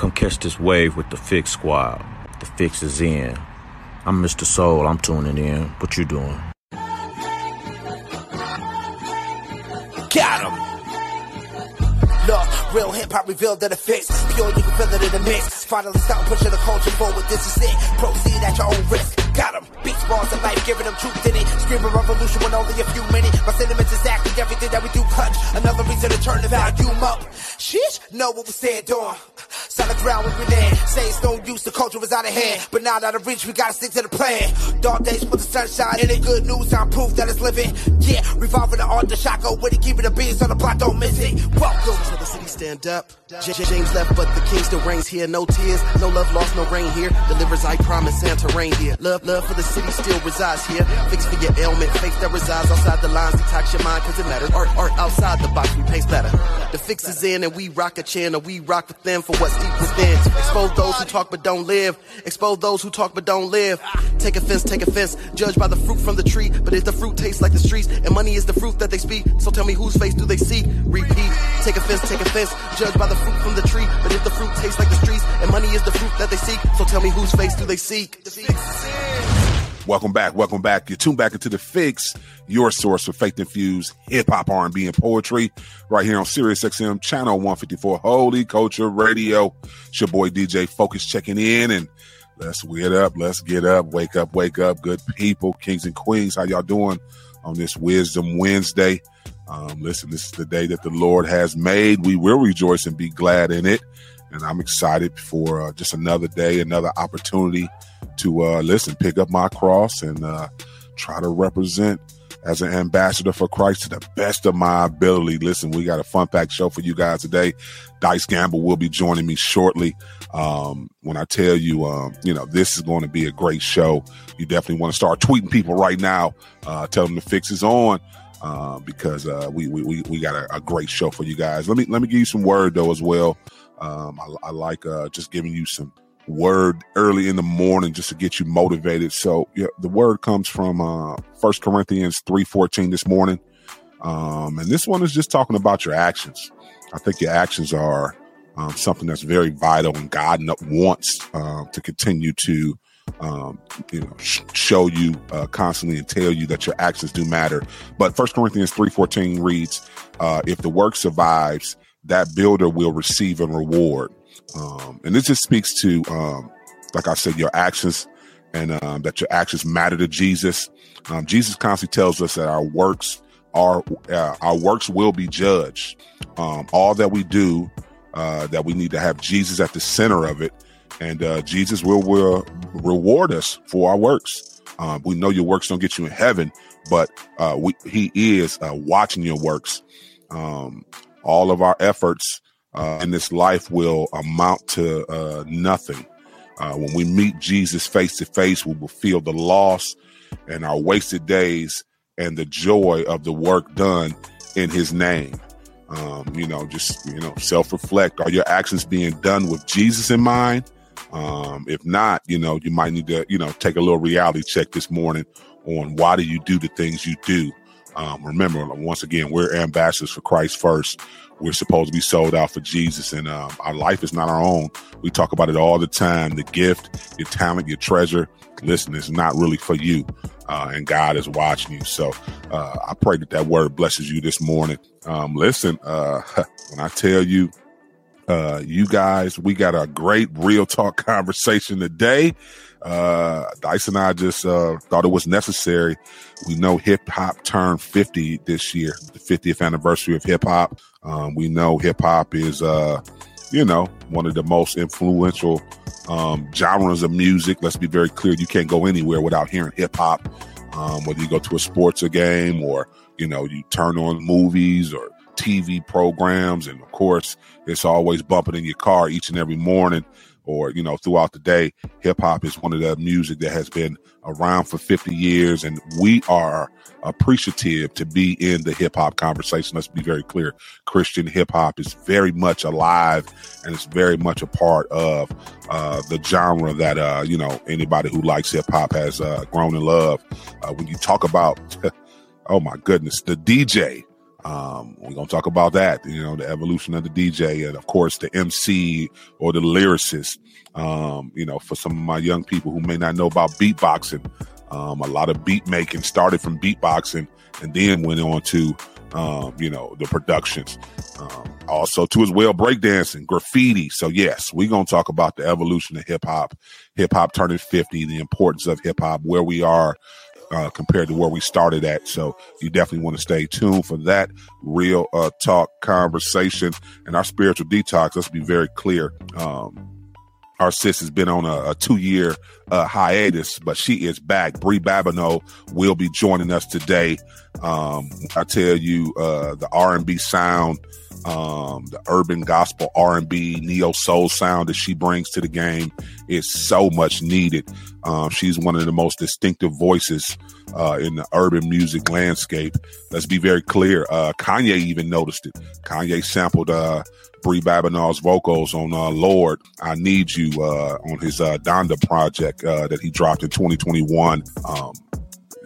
come catch this wave with the Fix Squad. The fix is in. I'm Mr. Soul, I'm tuning in. What you doing? Look, real hip hop revealed that it fits. Pure, you can feel it in the mix. Finally stop pushing the culture forward. This is it. Proceed at your own risk. Got him. Beats, bars, and life, giving them truth in it. Screaming revolution when only a few minutes. My sentiments exactly everything that we do clutch. Another reason to turn the volume up. Sheesh, know what we stand on. Solid ground when we land. Say it's no use, the culture is out of hand. But not out of reach, we gotta stick to the plan. Dark days with the sunshine, and it good news, I'm proof that it's living. Yeah, revolving the art, the shotgun, with it, keeping the beats on the block, don't miss it. Welcome to the city, stand up. James left, but the king still reigns here. No tears, no love lost, no rain here. Delivers, I promise, Santa rain here. Love, love for the city still resides here. Fix for your ailment, faith that resides outside the lines. Detox your mind, cause it matters. Art, art outside the box, we paint better. The fix is in, and we rock a channel. We rock with them for what's deep within. Expose those who talk but don't live. Expose those who talk but don't live. Take offense, take offense. Judge by the fruit from the tree. But if the fruit tastes like the streets, and money is the fruit that they speak, so tell me whose face do they see? Repeat. Take offense, take offense. Judge by the fruit from the tree. But if the fruit tastes like the streets, and money is the fruit that they seek, so tell me whose face do they seek? The fix is in. Welcome back, welcome back. You tuned back into the Fix, your source for faith infused hip hop, R and B, and poetry, right here on Sirius XM channel 154, Holy Culture Radio. It's your boy DJ Focus checking in, and let's get up, let's get up, wake up, wake up, good people, kings and queens. How y'all doing on this Wisdom Wednesday? Um, listen, this is the day that the Lord has made. We will rejoice and be glad in it, and I'm excited for uh, just another day, another opportunity to uh, listen, pick up my cross, and uh, try to represent as an ambassador for Christ to the best of my ability. Listen, we got a fun packed show for you guys today. Dice Gamble will be joining me shortly. Um, when I tell you, um, you know, this is going to be a great show. You definitely want to start tweeting people right now. Uh, tell them the fix is on. Uh, because uh, we, we we got a, a great show for you guys. Let me let me give you some word though as well. Um, I, I like uh, just giving you some word early in the morning just to get you motivated. So yeah, the word comes from uh Corinthians three fourteen this morning, um, and this one is just talking about your actions. I think your actions are um, something that's very vital, and God wants uh, to continue to um, you know sh- show you uh, constantly and tell you that your actions do matter. But First Corinthians three fourteen reads, uh, "If the work survives, that builder will receive a reward." Um, and this just speaks to, um, like I said, your actions and um, that your actions matter to Jesus. Um, Jesus constantly tells us that our works are uh, our works will be judged. Um, all that we do, uh, that we need to have Jesus at the center of it, and uh, Jesus will, will reward us for our works. Um, we know your works don't get you in heaven, but uh, we, He is uh, watching your works. Um, all of our efforts uh, in this life will amount to uh, nothing. Uh, when we meet Jesus face to face, we will feel the loss and our wasted days and the joy of the work done in His name. Um, you know, just you know, self reflect. Are your actions being done with Jesus in mind? Um, if not, you know, you might need to you know take a little reality check this morning on why do you do the things you do. Um, remember, once again, we're ambassadors for Christ first. We're supposed to be sold out for Jesus, and um, our life is not our own. We talk about it all the time. The gift, your talent, your treasure. Listen, it's not really for you, uh, and God is watching you. So uh, I pray that that word blesses you this morning. Um, listen, uh, when I tell you, uh, you guys, we got a great real talk conversation today. Uh, Dice and I just uh, thought it was necessary. We know hip hop turned 50 this year, the 50th anniversary of hip hop. Um, we know hip hop is, uh, you know, one of the most influential um, genres of music. Let's be very clear. You can't go anywhere without hearing hip hop. Um, whether you go to a sports game or, you know, you turn on movies or TV programs, and of course, it's always bumping in your car each and every morning or you know throughout the day. Hip hop is one of the music that has been around for 50 years and we are appreciative to be in the hip hop conversation. Let's be very clear. Christian hip hop is very much alive and it's very much a part of uh, the genre that uh, you know anybody who likes hip hop has uh, grown in love. Uh, when you talk about oh my goodness the dj um, we're gonna talk about that, you know, the evolution of the DJ and of course the MC or the lyricist. Um, you know, for some of my young people who may not know about beatboxing, um, a lot of beat making started from beatboxing and then went on to um, you know, the productions. Um, also to as well breakdancing, graffiti. So yes, we're gonna talk about the evolution of hip hop, hip hop turning 50, the importance of hip hop, where we are uh, compared to where we started at. So you definitely want to stay tuned for that real uh, talk conversation and our spiritual detox. Let's be very clear. Um, our sis has been on a, a two year uh, hiatus, but she is back. Bri Babineaux will be joining us today. Um, I tell you, uh, the R and B sound um, the urban gospel R&B neo soul sound that she brings to the game is so much needed. Um, she's one of the most distinctive voices uh, in the urban music landscape. Let's be very clear. Uh, Kanye even noticed it. Kanye sampled uh, Bri Babineaux's vocals on uh, "Lord, I Need You" uh, on his uh, Donda project uh, that he dropped in 2021. Um,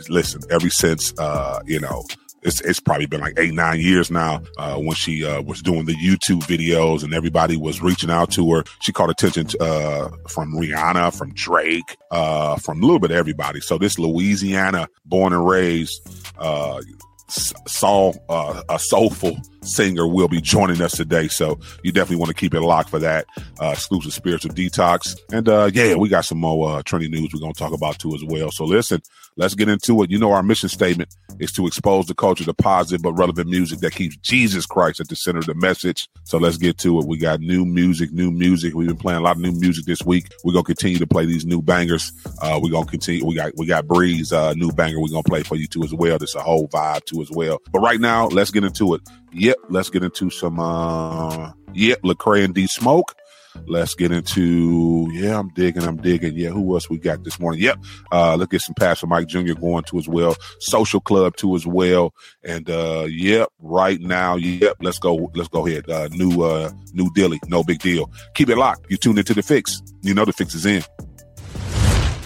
listen, ever since uh, you know it's, it's probably been like eight, nine years now, uh, when she, uh, was doing the YouTube videos and everybody was reaching out to her. She caught attention, to, uh, from Rihanna, from Drake, uh, from a little bit of everybody. So this Louisiana born and raised, uh, soul, uh, a soulful singer will be joining us today. So you definitely want to keep it locked for that uh, exclusive spiritual detox. And uh, yeah, we got some more uh, trendy news we're going to talk about too as well. So listen, let's get into it. You know, our mission statement is to expose the culture to positive but relevant music that keeps Jesus Christ at the center of the message. So let's get to it. We got new music, new music. We've been playing a lot of new music this week. We're gonna continue to play these new bangers. Uh, we're gonna continue. We got we got Breeze, uh, new banger. We're gonna play for you too as well. There's a whole vibe too as well. But right now, let's get into it. Yep, let's get into some uh yep, Lecrae and D Smoke. Let's get into yeah, I'm digging, I'm digging. Yeah, who else we got this morning? Yep. Uh let's get some Pastor Mike Jr. going to as well. Social Club too as well. And uh yep, right now, yep, let's go, let's go ahead. Uh new uh new Dilly, no big deal. Keep it locked. You tuned into the fix. You know the fix is in.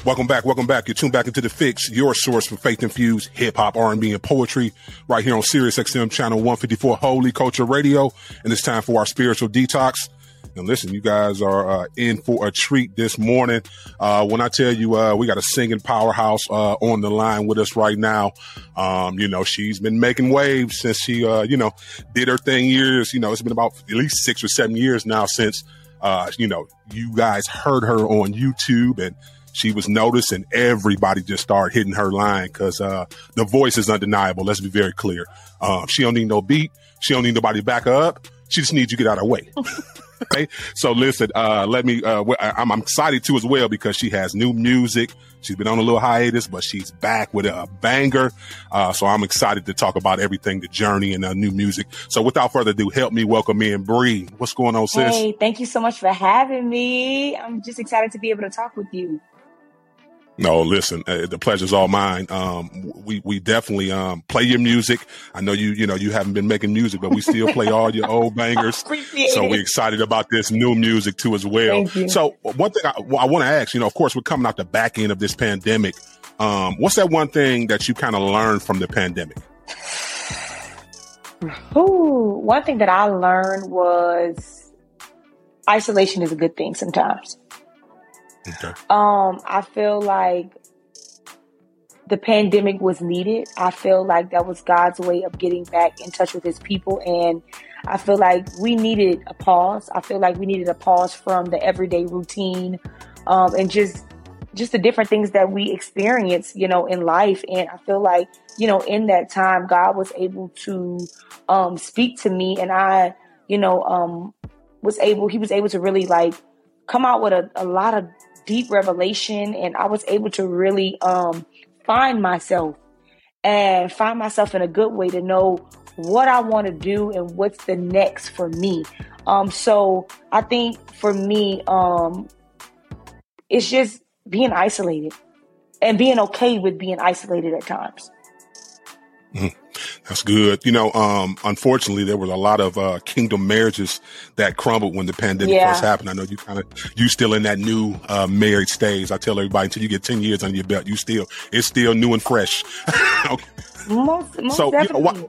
Welcome back. Welcome back. You're tuned back into the fix, your source for faith infused hip hop, R&B, and poetry right here on Sirius XM channel 154 Holy Culture Radio. And it's time for our spiritual detox. And listen, you guys are uh, in for a treat this morning. Uh, when I tell you, uh, we got a singing powerhouse uh, on the line with us right now. Um, you know, she's been making waves since she, uh, you know, did her thing years. You know, it's been about at least six or seven years now since, uh, you know, you guys heard her on YouTube and she was noticed and everybody just started hitting her line because uh, the voice is undeniable. Let's be very clear. Uh, she don't need no beat. She don't need nobody to back her up. She just needs you to get out of the way. okay. So listen, uh, let me, uh, I'm, I'm, excited too as well because she has new music. She's been on a little hiatus, but she's back with a banger. Uh, so I'm excited to talk about everything, the journey and the new music. So without further ado, help me welcome in Bri. What's going on, sis? Hey, thank you so much for having me. I'm just excited to be able to talk with you. No, listen, uh, the pleasure's all mine. Um, we, we definitely, um, play your music. I know you, you know, you haven't been making music, but we still play all your old bangers. so we're excited about this new music too as well. So one thing I, I want to ask, you know, of course we're coming out the back end of this pandemic. Um, what's that one thing that you kind of learned from the pandemic? Ooh, one thing that I learned was isolation is a good thing sometimes. Okay. Um, I feel like the pandemic was needed. I feel like that was God's way of getting back in touch with his people. And I feel like we needed a pause. I feel like we needed a pause from the everyday routine um, and just just the different things that we experience, you know, in life. And I feel like, you know, in that time, God was able to um, speak to me and I, you know, um, was able, he was able to really like come out with a, a lot of deep revelation and I was able to really um, find myself and find myself in a good way to know what I want to do and what's the next for me. Um, so I think for me, um, it's just being isolated and being okay with being isolated at times. Mm, that's good. You know, um, unfortunately, there was a lot of uh, kingdom marriages that crumbled when the pandemic yeah. first happened. I know you kind of you still in that new uh, married stage. I tell everybody until you get ten years under your belt, you still it's still new and fresh. okay. Most, most so definitely. You know, why,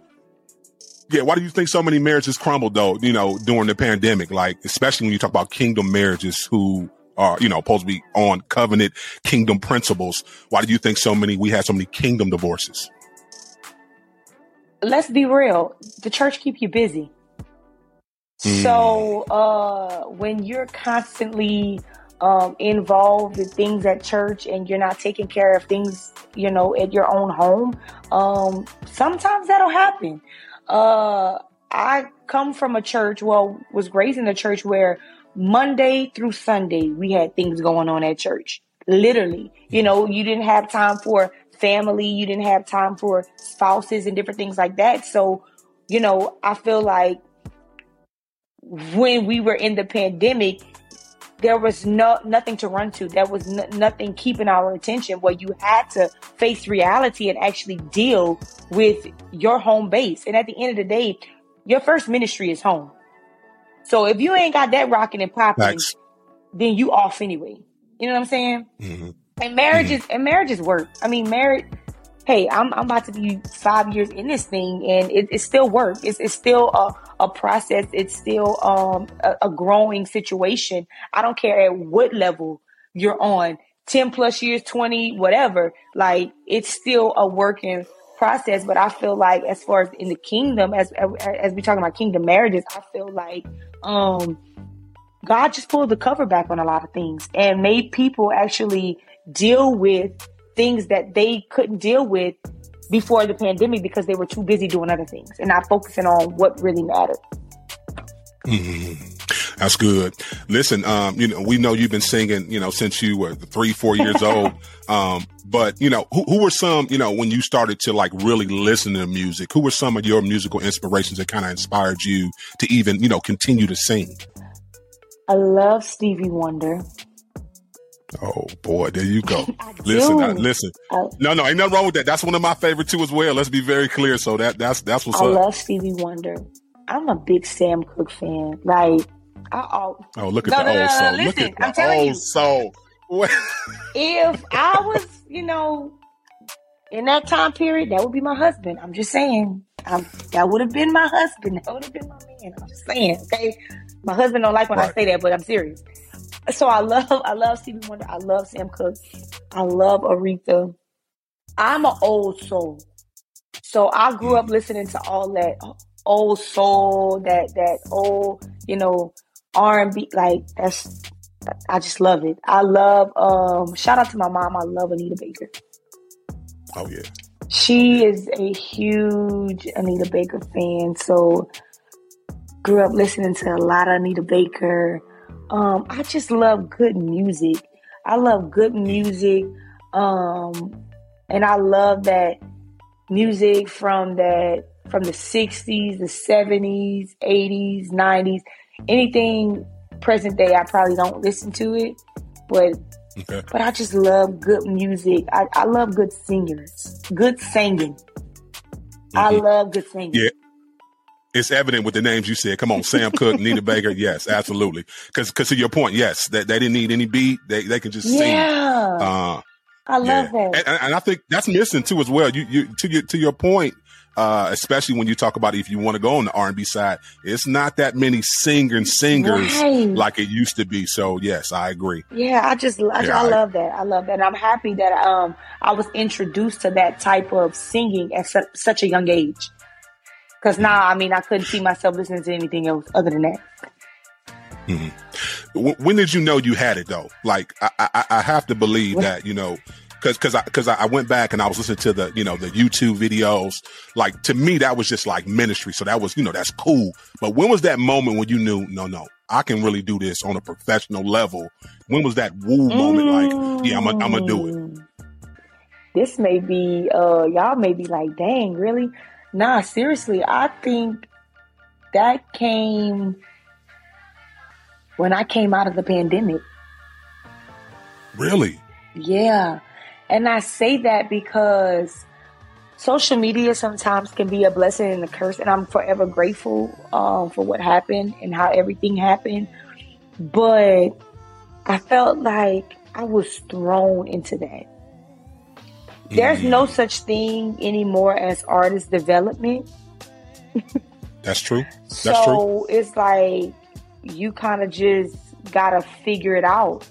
yeah, why do you think so many marriages crumbled though? You know, during the pandemic, like especially when you talk about kingdom marriages who are you know supposed to be on covenant kingdom principles. Why do you think so many we had so many kingdom divorces? Let's be real. The church keep you busy. Mm. So uh, when you're constantly um, involved with things at church and you're not taking care of things, you know, at your own home, um, sometimes that'll happen. Uh, I come from a church, well, was raised in a church where Monday through Sunday we had things going on at church. Literally, you know, you didn't have time for family, you didn't have time for spouses and different things like that. So, you know, I feel like when we were in the pandemic, there was no nothing to run to. There was n- nothing keeping our attention. Where you had to face reality and actually deal with your home base. And at the end of the day, your first ministry is home. So if you ain't got that rocking and popping, Thanks. then you off anyway. You know what I'm saying? Mm-hmm. And marriages mm-hmm. and marriages work. I mean, marriage. Hey, I'm I'm about to be five years in this thing, and it, it's still work. It's it's still a, a process. It's still um a, a growing situation. I don't care at what level you're on, ten plus years, twenty, whatever. Like it's still a working process. But I feel like as far as in the kingdom, as as we talking about kingdom marriages, I feel like um God just pulled the cover back on a lot of things and made people actually deal with things that they couldn't deal with before the pandemic because they were too busy doing other things and not focusing on what really mattered. Mm-hmm. That's good. Listen, um, you know, we know you've been singing, you know, since you were three, four years old. Um, but you know, who, who were some, you know, when you started to like really listen to music, who were some of your musical inspirations that kind of inspired you to even, you know, continue to sing? I love Stevie Wonder. Oh boy, there you go. listen, I, listen. I, no, no, ain't nothing wrong with that. That's one of my favorite too as well. Let's be very clear. So that that's that's what's I up. I love Stevie Wonder. I'm a big Sam Cooke fan. Like, I, oh, oh, look at no, the no, old no, soul. Listen, look at I'm the old you, soul. if I was, you know, in that time period, that would be my husband. I'm just saying. I'm, that would have been my husband. That would have been my man. I'm just saying. Okay, my husband don't like when right. I say that, but I'm serious. So I love I love Stevie Wonder. I love Sam Cooke. I love Aretha. I'm an old soul. So I grew up listening to all that old soul, that that old, you know, R and B. Like that's I just love it. I love um shout out to my mom. I love Anita Baker. Oh yeah. She is a huge Anita Baker fan. So grew up listening to a lot of Anita Baker. Um, I just love good music. I love good music. Um, and I love that music from that from the 60s, the 70s, 80s, 90s. Anything present day I probably don't listen to it, but okay. but I just love good music. I, I love good singers, good singing. Mm-hmm. I love good singing. Yeah it's evident with the names you said. Come on, Sam Cooke, Nita Baker. Yes, absolutely. Because because to your point, yes, that they, they, didn't need any beat. They they can just yeah. sing. Uh, I love yeah. that, and, and, I think that's missing too as well. You you to your to your point. Uh, especially when you talk about if you want to go on the R and B side, it's not that many singer singers right. like it used to be. So yes, I agree. Yeah, I just I, yeah, I, I love that. I love that. And I'm happy that um I was introduced to that type of singing at su- such a young age. Because now, I mean, I couldn't see myself listening to anything else other than that. Mm-hmm. When did you know you had it though? Like, I, I, I have to believe that you know, because because I because I went back and I was listening to the you know the YouTube videos. Like to me, that was just like ministry. So that was you know that's cool. But when was that moment when you knew no no I can really do this on a professional level? When was that woo moment? Like yeah, I'm a, I'm gonna do it. Mm. This may be uh y'all may be like, dang, really? Nah, seriously, I think that came when I came out of the pandemic. Really? Yeah. And I say that because social media sometimes can be a blessing and a curse, and I'm forever grateful um, for what happened and how everything happened. But I felt like I was thrown into that. There's no such thing anymore as artist development. That's true. That's so true. it's like you kind of just gotta figure it out,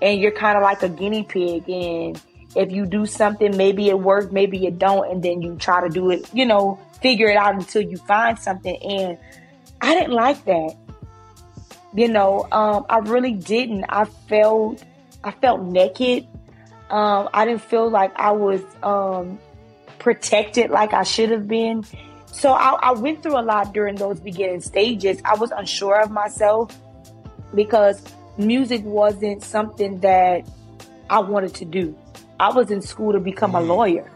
and you're kind of like a guinea pig. And if you do something, maybe it works, maybe it don't, and then you try to do it. You know, figure it out until you find something. And I didn't like that. You know, um, I really didn't. I felt I felt naked. Um, I didn't feel like I was um, protected like I should have been. So I, I went through a lot during those beginning stages. I was unsure of myself because music wasn't something that I wanted to do. I was in school to become a mm-hmm. lawyer.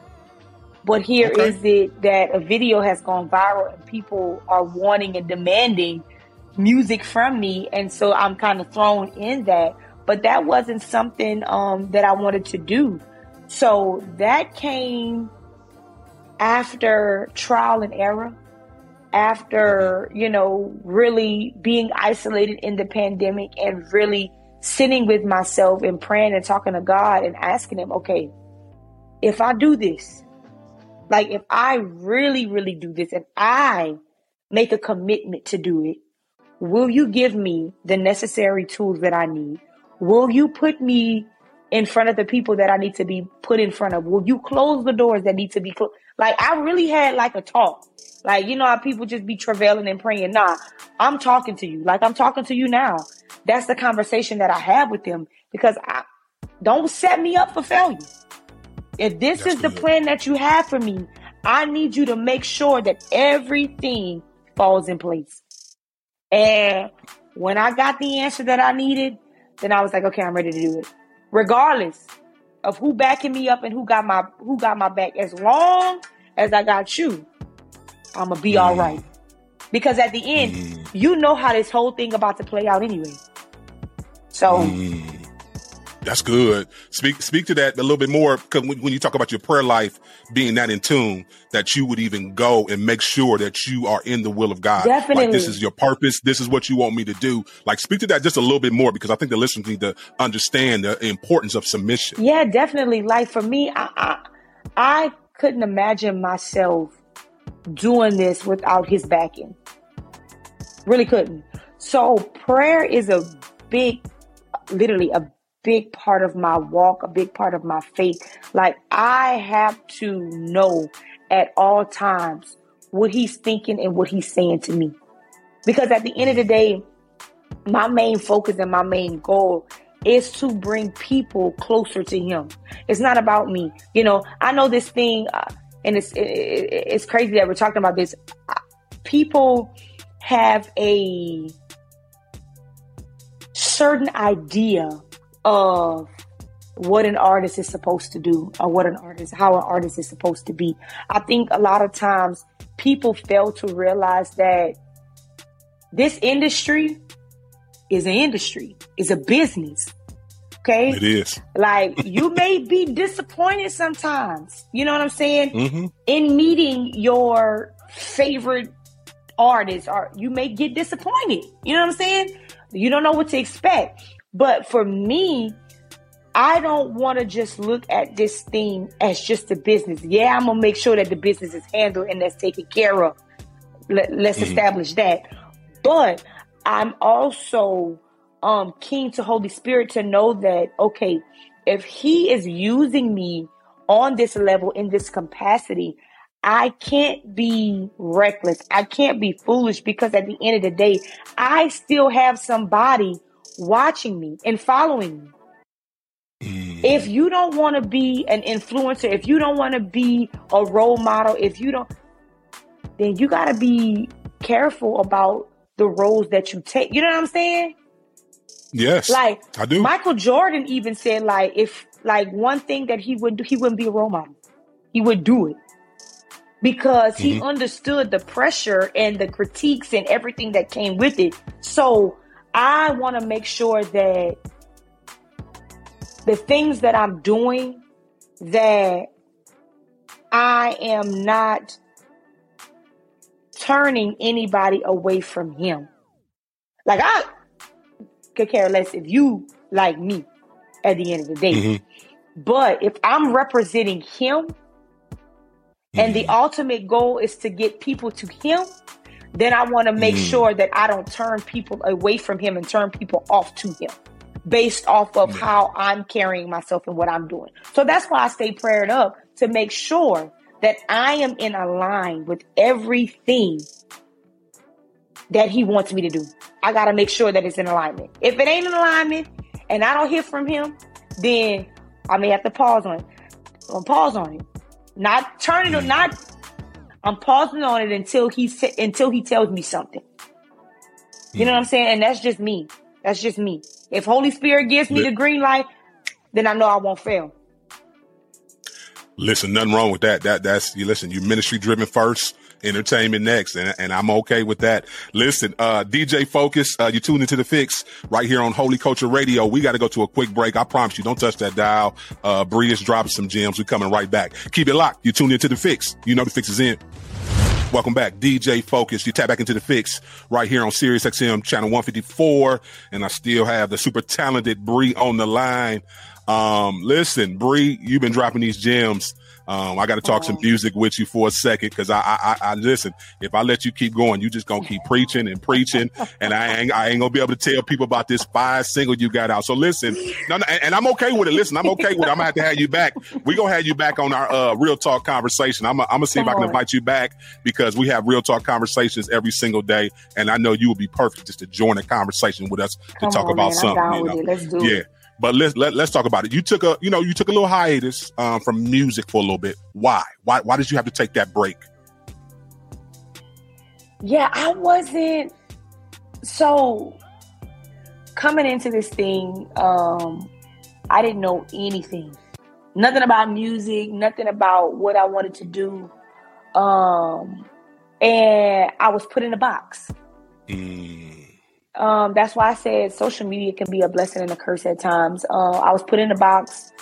But here okay. is it that a video has gone viral and people are wanting and demanding music from me. And so I'm kind of thrown in that. But that wasn't something um, that I wanted to do. So that came after trial and error, after, you know, really being isolated in the pandemic and really sitting with myself and praying and talking to God and asking Him, okay, if I do this, like if I really, really do this and I make a commitment to do it, Will you give me the necessary tools that I need? Will you put me in front of the people that I need to be put in front of? Will you close the doors that need to be closed? Like I really had like a talk. Like, you know how people just be travailing and praying. Nah, I'm talking to you. Like I'm talking to you now. That's the conversation that I have with them because I don't set me up for failure. If this That's is the plan that you have for me, I need you to make sure that everything falls in place. And when I got the answer that I needed, then I was like, okay, I'm ready to do it. Regardless of who backing me up and who got my who got my back, as long as I got you, I'ma be mm. all right. Because at the end, mm. you know how this whole thing about to play out anyway. So mm. That's good. Speak speak to that a little bit more because when, when, you talk about your prayer life being that in tune, that you would even go and make sure that you are in the will of God. Definitely. Like this is your purpose. This is what you want me to do. Like speak to that just a little bit more because I think the listeners need to understand the importance of submission. Yeah, definitely. Like for me, I, I, I couldn't imagine myself doing this without His backing. Really couldn't. So prayer is a big, literally a big part of my walk, a big part of my faith. Like I have to know at all times what he's thinking and what he's saying to me. Because at the end of the day, my main focus and my main goal is to bring people closer to him. It's not about me. You know, I know this thing, uh, and it's it, it's crazy that we're talking about this. People have a certain idea of what an artist is supposed to do or what an artist, how an artist is supposed to be. I think a lot of times people fail to realize that this industry is an industry, is a business. Okay. It is. Like you may be disappointed sometimes. You know what I'm saying? Mm-hmm. In meeting your favorite artist, or you may get disappointed. You know what I'm saying? You don't know what to expect. But for me, I don't want to just look at this thing as just a business. Yeah, I'm gonna make sure that the business is handled and that's taken care of. Let, us mm-hmm. establish that. But I'm also um, keen to Holy Spirit to know that okay, if He is using me on this level in this capacity, I can't be reckless. I can't be foolish because at the end of the day, I still have somebody watching me and following me. Mm. If you don't want to be an influencer, if you don't want to be a role model, if you don't, then you got to be careful about the roles that you take. You know what I'm saying? Yes. Like I do. Michael Jordan even said like if like one thing that he would do, he wouldn't be a role model. He would do it. because he mm-hmm. understood the pressure and the critiques and everything that came with it. So I want to make sure that the things that I'm doing that I am not turning anybody away from him. Like I could care less if you like me at the end of the day. Mm-hmm. But if I'm representing him mm-hmm. and the mm-hmm. ultimate goal is to get people to him, then I want to make mm-hmm. sure that I don't turn people away from him and turn people off to him based off of how I'm carrying myself and what I'm doing. So that's why I stay prayed up to make sure that I am in a line with everything that he wants me to do. I got to make sure that it's in alignment. If it ain't in alignment and I don't hear from him, then I may have to pause on it. Pause on it. Not turning it, not I'm pausing on it until he until he tells me something. You know hmm. what I'm saying? And that's just me. That's just me. If Holy Spirit gives me the green light, then I know I won't fail. Listen, nothing wrong with that. That that's you listen, you ministry driven first, entertainment next, and, and I'm okay with that. Listen, uh, DJ Focus, uh, you tune into the fix right here on Holy Culture Radio. We got to go to a quick break. I promise you, don't touch that dial. Uh, Bri is dropping some gems. We're coming right back. Keep it locked. You tune into the fix. You know the fix is in. Welcome back, DJ Focus. You tap back into the fix right here on Sirius XM channel 154. And I still have the super talented Bri on the line. Um, listen, Bri, you've been dropping these gems um, I got to talk oh. some music with you for a second because I, I, I, listen. If I let you keep going, you just gonna keep preaching and preaching, and I ain't, I ain't gonna be able to tell people about this five single you got out. So listen, no, no, and, I'm okay with it. Listen, I'm okay with it. I'm gonna have to have you back. We gonna have you back on our uh, real talk conversation. I'm, I'm gonna see if I can invite you back because we have real talk conversations every single day, and I know you will be perfect just to join a conversation with us to Come talk on, about man. something. You know? Let's do yeah. It. But let's let, let's talk about it. You took a you know you took a little hiatus um, from music for a little bit. Why? Why why did you have to take that break? Yeah, I wasn't so coming into this thing. Um, I didn't know anything, nothing about music, nothing about what I wanted to do, um, and I was put in a box. Mm. Um, that's why I said social media can be a blessing and a curse at times. Uh, I was put in a box.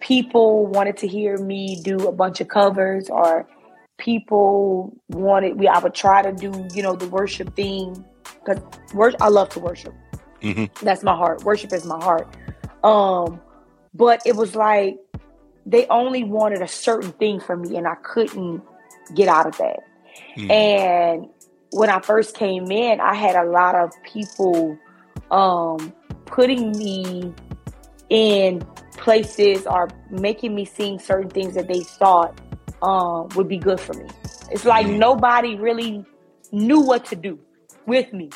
People wanted to hear me do a bunch of covers, or people wanted we. I would try to do, you know, the worship thing because worship. I love to worship. Mm-hmm. That's my heart. Worship is my heart. Um, but it was like they only wanted a certain thing from me, and I couldn't get out of that. Mm-hmm. And when I first came in, I had a lot of people um, putting me in places or making me sing certain things that they thought um, would be good for me. It's like mm-hmm. nobody really knew what to do with me.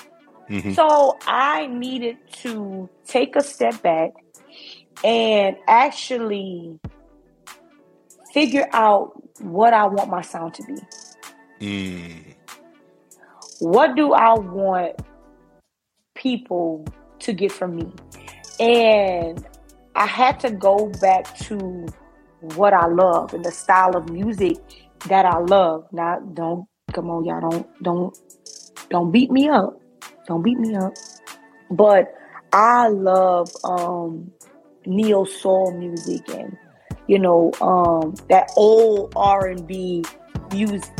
Mm-hmm. So I needed to take a step back and actually figure out what I want my sound to be. Mm what do I want people to get from me? And I had to go back to what I love and the style of music that I love. Now, don't come on, y'all. Don't don't don't beat me up. Don't beat me up. But I love um neo soul music and you know um that old R and B music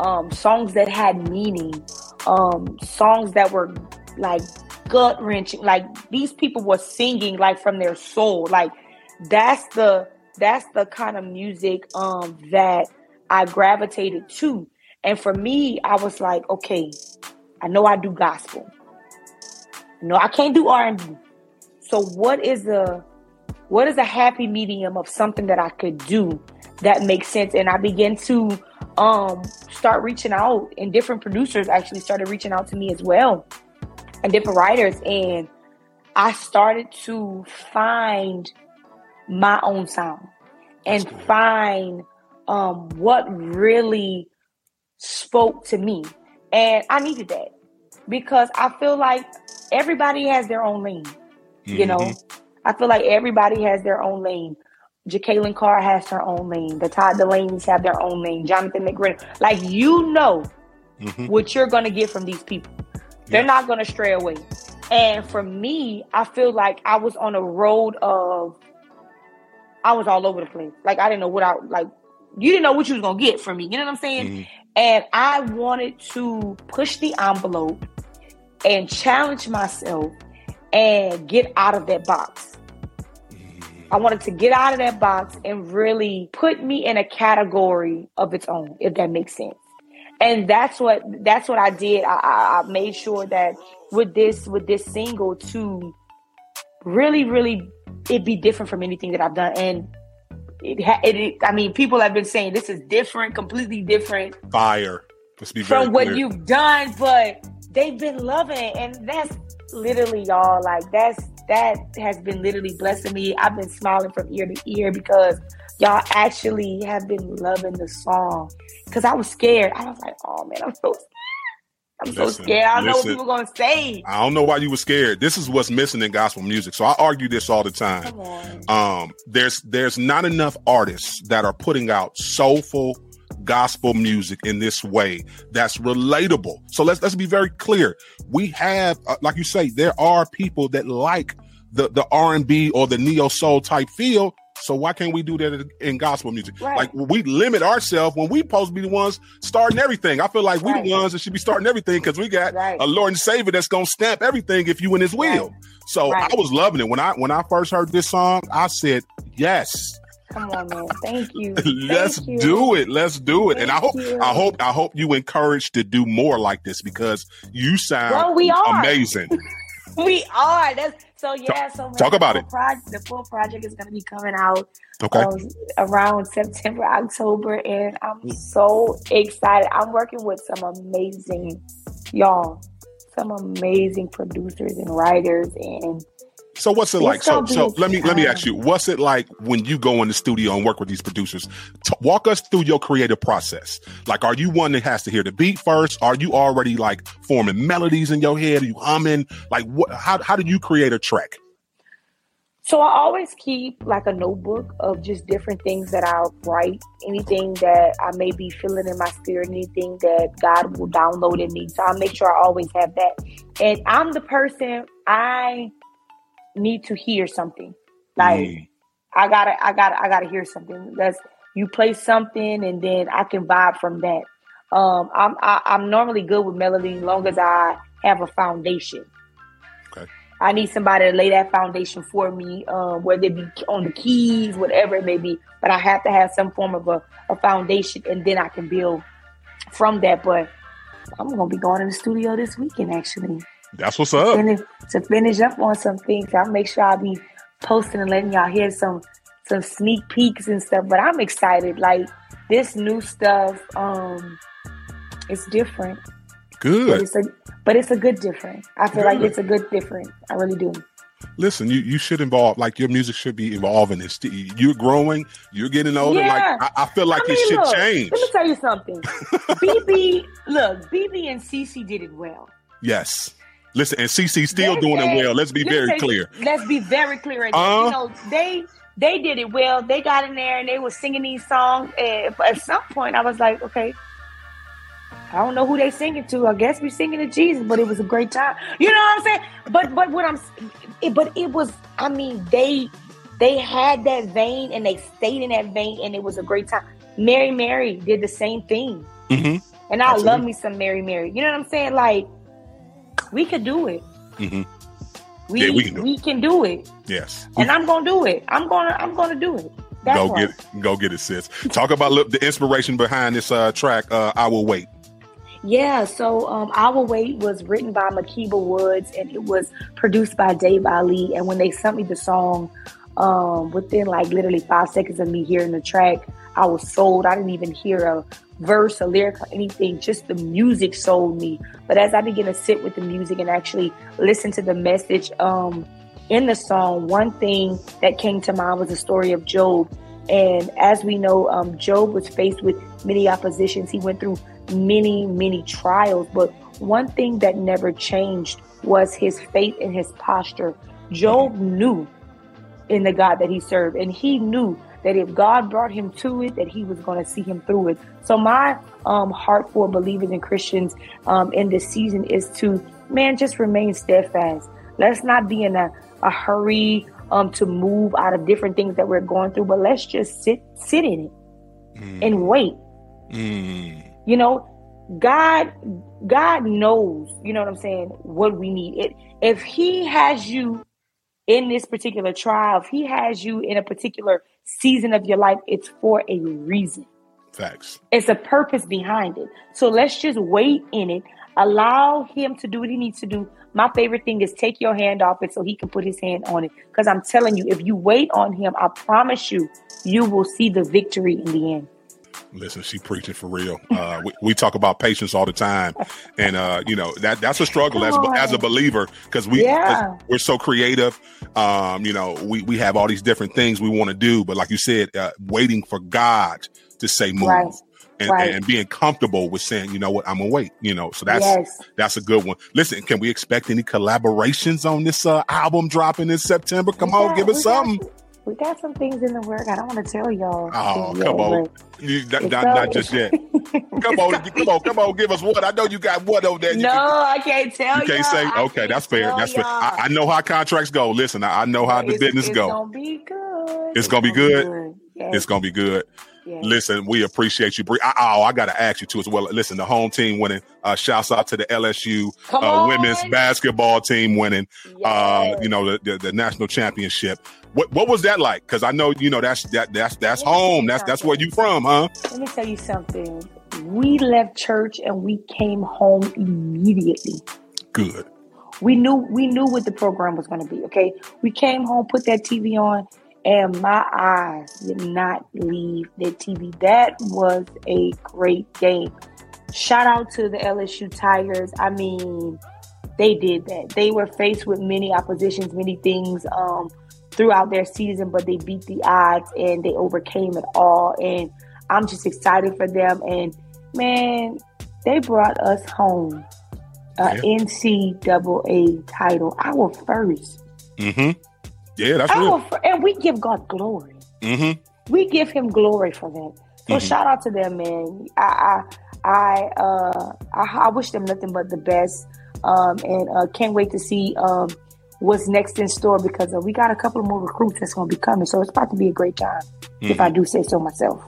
um, songs that had meaning, um, songs that were like gut wrenching. Like these people were singing like from their soul. Like that's the that's the kind of music um, that I gravitated to. And for me, I was like, okay, I know I do gospel. No, I can't do R and B. So what is a what is a happy medium of something that I could do that makes sense? And I began to um, start reaching out, and different producers actually started reaching out to me as well, and different writers, and I started to find my own sound and find um, what really spoke to me, and I needed that because I feel like everybody has their own lane. Mm-hmm. You know, mm-hmm. I feel like everybody has their own lane. Jekalyn Carr has her own lane. The Todd Dulaney's have their own lane. Jonathan McReynolds. Like you know mm-hmm. what you're gonna get from these people. They're not gonna stray away. And for me, I feel like I was on a road of I was all over the place. Like I didn't know what I like you didn't know what you was gonna get from me. You know what I'm saying? Mm-hmm. And I wanted to push the envelope and challenge myself and get out of that box. I wanted to get out of that box and really put me in a category of its own, if that makes sense. And that's what that's what I did. I, I made sure that with this with this single to really, really it be different from anything that I've done. And it, it, it I mean, people have been saying this is different, completely different. Fire. Let's be from what you've done, but they've been loving it. And that's literally y'all like that's that has been literally blessing me. I've been smiling from ear to ear because y'all actually have been loving the song. Because I was scared. I was like, oh man, I'm so scared. I'm listen, so scared. I don't listen, know what people are gonna say. I don't know why you were scared. This is what's missing in gospel music. So I argue this all the time. Um, there's there's not enough artists that are putting out soulful gospel music in this way that's relatable. So let's let's be very clear. We have, uh, like you say, there are people that like the the R and B or the neo soul type feel. So why can't we do that in gospel music? Right. Like we limit ourselves when we supposed to be the ones starting everything. I feel like we right. the ones that should be starting everything because we got right. a Lord and Savior that's gonna stamp everything if you in His will. So I was loving it when I when I first heard this song. I said yes. Come on, man. Thank you. Let's Thank you. do it. Let's do it. Thank and I hope you. I hope I hope you encouraged to do more like this because you sound well, we are. amazing. we are. That's so yeah. So talk about it. Pro- the full project is going to be coming out okay um, around September, October, and I'm so excited. I'm working with some amazing y'all, some amazing producers and writers and so what's it like? So so let me let me ask you, what's it like when you go in the studio and work with these producers? T- walk us through your creative process. Like, are you one that has to hear the beat first? Are you already like forming melodies in your head? Are you humming? Like, what? How how do you create a track? So I always keep like a notebook of just different things that I'll write, anything that I may be feeling in my spirit, anything that God will download in me. So I make sure I always have that. And I'm the person I need to hear something. Like mm. I gotta, I gotta, I gotta hear something. That's you play something, and then I can vibe from that. Um, I'm I, am i am normally good with melody long as I have a foundation. Okay. I need somebody to lay that foundation for me, um, whether it be on the keys, whatever it may be. But I have to have some form of a, a foundation, and then I can build from that. But I'm gonna be going in the studio this weekend, actually. That's what's up. Finish, to finish up on some things, I'll make sure I'll be posting and letting y'all hear some some sneak peeks and stuff. But I'm excited. Like this new stuff, um, it's different. Good. But it's a but it's a good different. I feel good. like it's a good different. I really do. Listen, you, you should involve like your music should be evolving. It's, you're growing, you're getting older. Yeah. Like I, I feel like I mean, it should look, change. Let me tell you something. BeBe, look, BeBe and CeCe did it well. Yes. Listen, and CeCe still they, doing it well. Let's be very say, clear. Let's be very clear. Uh, you know, they they did it well. They got in there and they were singing these songs. And at some point, I was like, okay, I don't know who they singing to. I guess we singing to Jesus, but it was a great time. You know what I'm saying? But but what I'm, it, but it was. I mean, they they had that vein and they stayed in that vein, and it was a great time. Mary Mary did the same thing, mm-hmm. and I Absolutely. love me some Mary Mary. You know what I'm saying? Like we could do it. Mm-hmm. We, yeah, we can do we it. Can do it. Yes, and I'm gonna do it. I'm gonna I'm gonna do it. That's go get it. Go get it, sis. Talk about look, the inspiration behind this uh, track. Uh, I will wait. Yeah, so um, I Will Wait was written by Makeba Woods and it was produced by Dave Ali. And when they sent me the song, um, within like literally five seconds of me hearing the track, I was sold. I didn't even hear a verse, a lyric, or anything. Just the music sold me. But as I began to sit with the music and actually listen to the message um, in the song, one thing that came to mind was the story of Job. And as we know, um, Job was faced with many oppositions. He went through many, many trials. But one thing that never changed was his faith and his posture. Job knew in the God that he served, and he knew that if God brought him to it, that he was going to see him through it. So my um, heart for believers and Christians um, in this season is to, man, just remain steadfast. Let's not be in a, a hurry um, to move out of different things that we're going through, but let's just sit sit in it mm. and wait. Mm. You know, God God knows, you know what I'm saying, what we need. It if he has you in this particular trial, if he has you in a particular season of your life, it's for a reason. Facts. It's a purpose behind it. So let's just wait in it. Allow him to do what he needs to do. My favorite thing is take your hand off it so he can put his hand on it. Because I'm telling you, if you wait on him, I promise you, you will see the victory in the end. Listen, she preaching for real. Uh, we, we, talk about patience all the time, and uh, you know that that's a struggle as as a believer because we yeah. we're so creative. Um, you know, we we have all these different things we want to do, but like you said, uh, waiting for God to say move. Right. And, right. and, being comfortable with saying, you know what, I'm gonna wait. You know, so that's yes. that's a good one. Listen, can we expect any collaborations on this uh, album dropping in September? Come yeah, on, give us something. Got, we got some things in the work. I don't want to tell y'all. Oh, come on. You, not, not, not, just yet. come on, come on, come on. Give us what. I know you got what over there. No, can, I can't tell you. Can't say. I okay, that's fair. That's fair. I, I, know how contracts go. Listen, I, I know how the business it's go. It's gonna be good. It's, it's gonna, be good. good. Yes. It's gonna be good. Listen, we appreciate you. I, oh, I got to ask you too as well. Listen, the home team winning. Uh, shouts out to the LSU uh, women's basketball team winning. Yes. Uh, you know the, the, the national championship. What what was that like? Because I know you know that's that that's that's home. That's that's where you from, huh? Let me tell you something. We left church and we came home immediately. Good. We knew we knew what the program was going to be. Okay, we came home, put that TV on, and my eyes did not leave the TV. That was a great game. Shout out to the LSU Tigers. I mean, they did that. They were faced with many oppositions, many things um, throughout their season, but they beat the odds and they overcame it all. And I'm just excited for them. And man, they brought us home an yeah. NCAA title, our 1st mm-hmm. Yeah, that's real. and we give God glory. Mm-hmm. We give Him glory for that. So mm-hmm. shout out to them, man. I I I, uh, I, I wish them nothing but the best, um, and uh, can't wait to see um, what's next in store because uh, we got a couple of more recruits that's going to be coming. So it's about to be a great time, mm-hmm. if I do say so myself.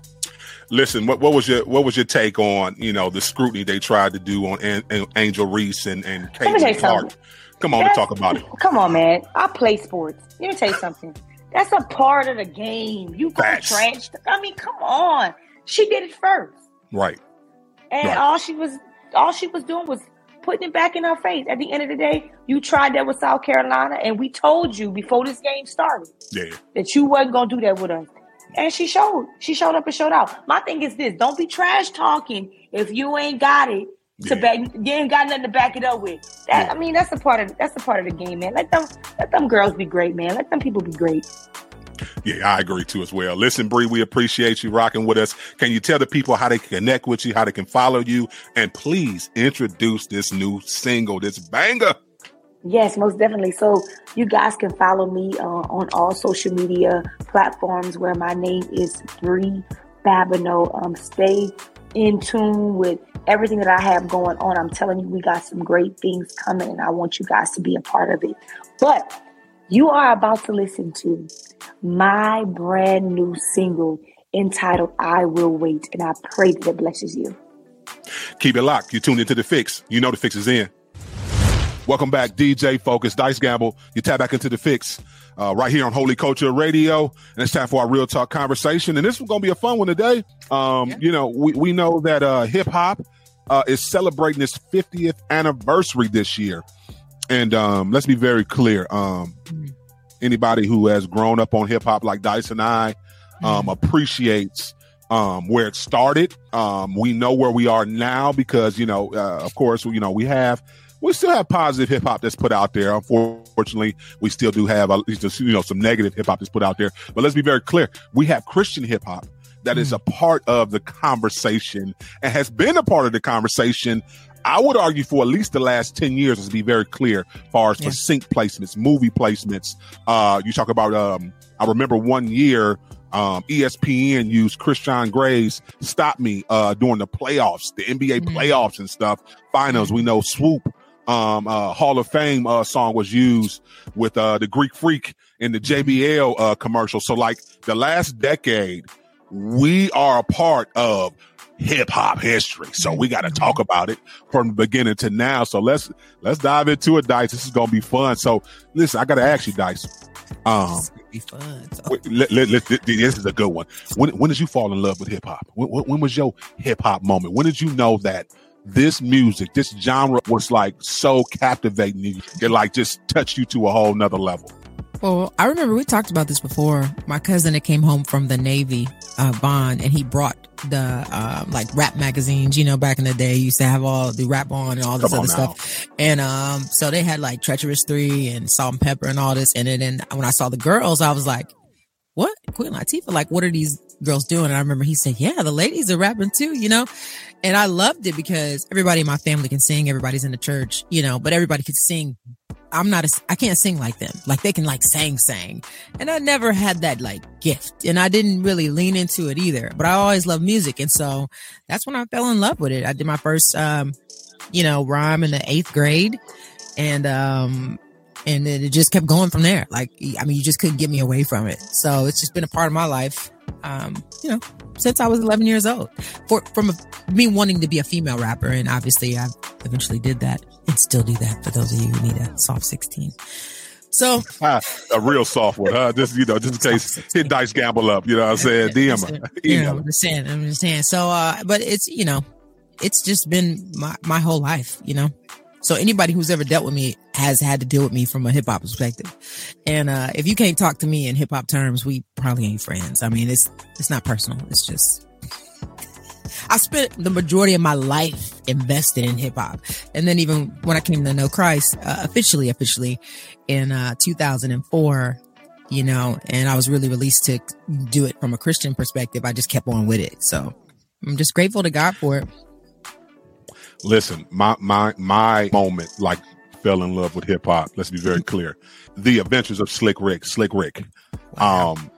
Listen, what, what was your what was your take on you know the scrutiny they tried to do on An- An- Angel Reese and and Caitlin Clark? Something. Come on, to talk about it. Come on, man. I play sports. Let me tell you something. That's a part of the game. You go trash. I mean, come on. She did it first. Right. And right. all she was all she was doing was putting it back in her face. At the end of the day, you tried that with South Carolina, and we told you before this game started yeah. that you wasn't gonna do that with us. And she showed. She showed up and showed out. My thing is this: don't be trash talking if you ain't got it to yeah. back. You ain't got nothing to back it up with. That yeah. I mean, that's a part of that's a part of the game, man. Let them let them girls be great, man. Let them people be great. Yeah, I agree too as well. Listen, Bri, we appreciate you rocking with us. Can you tell the people how they can connect with you, how they can follow you, and please introduce this new single, this banger. Yes, most definitely. So you guys can follow me uh, on all social media platforms where my name is Bri Babineaux. Um, stay in tune with everything that I have going on. I'm telling you, we got some great things coming, and I want you guys to be a part of it. But you are about to listen to my brand new single entitled I Will Wait, and I pray that it blesses you. Keep it locked. You tuned into the fix. You know the fix is in. Welcome back, DJ Focus, Dice Gamble. You tap back into the fix uh, right here on Holy Culture Radio. And it's time for our real talk conversation. And this is going to be a fun one today. Um, yeah. You know, we, we know that uh, hip hop uh, is celebrating its 50th anniversary this year. And um, let's be very clear. Um, anybody who has grown up on hip hop like Dice and I um, mm. appreciates um, where it started. Um, we know where we are now because, you know, uh, of course, you know, we have we still have positive hip hop that's put out there. Unfortunately, we still do have at least you know some negative hip hop that's put out there. But let's be very clear: we have Christian hip hop that is a mm. part of the conversation and has been a part of the conversation. I would argue for at least the last 10 years, let's be very clear, as far as yeah. for sync placements, movie placements. Uh, you talk about, um, I remember one year, Um, ESPN used Christon Gray's "Stop Me" uh, during the playoffs, the NBA mm-hmm. playoffs and stuff. Finals, we know Swoope um, uh, Hall of Fame uh, song was used with uh, the Greek Freak in the JBL uh, commercial. So, like the last decade, we are a part of hip hop history. So we got to talk about it from the beginning to now. So let's let's dive into it, Dice. This is gonna be fun. So listen, I got to ask you, Dice. Um, be fun. So. Let, let, let, this is a good one. When when did you fall in love with hip hop? When, when was your hip hop moment? When did you know that this music, this genre was like so captivating. It like just touched you to a whole nother level. Well, I remember we talked about this before. My cousin that came home from the Navy, uh, Bond, and he brought the uh, like rap magazines. You know, back in the day, used to have all the rap on and all this Come other stuff. And um, so they had like Treacherous Three and Salt-N-Pepa and all this. And then and when I saw the girls, I was like, "What, Queen Latifah? Like, what are these girls doing?" And I remember he said, "Yeah, the ladies are rapping too." You know, and I loved it because everybody in my family can sing. Everybody's in the church, you know, but everybody can sing. I'm not, a, I can't sing like them. Like they can like sang, sang. And I never had that like gift and I didn't really lean into it either, but I always loved music. And so that's when I fell in love with it. I did my first, um, you know, rhyme in the eighth grade and, um, and then it just kept going from there. Like, I mean, you just couldn't get me away from it. So it's just been a part of my life um, you know, since I was 11 years old. For from a, me wanting to be a female rapper, and obviously I eventually did that, and still do that. For those of you who need a soft 16. So a real soft one, huh? Just you know, just in case hit dice gamble up. You know what I'm saying? DM her. You know, I'm just saying. I'm just saying. So, uh, but it's you know, it's just been my my whole life. You know, so anybody who's ever dealt with me has had to deal with me from a hip hop perspective. And uh, if you can't talk to me in hip hop terms, we probably ain't friends. I mean, it's it's not personal. It's just I spent the majority of my life invested in hip hop. And then even when I came to know Christ, uh, officially, officially in uh, 2004, you know, and I was really released to do it from a Christian perspective. I just kept on with it. So I'm just grateful to God for it listen, my my my moment like fell in love with hip hop. Let's be very clear. The Adventures of Slick Rick, Slick Rick. Wow. Um,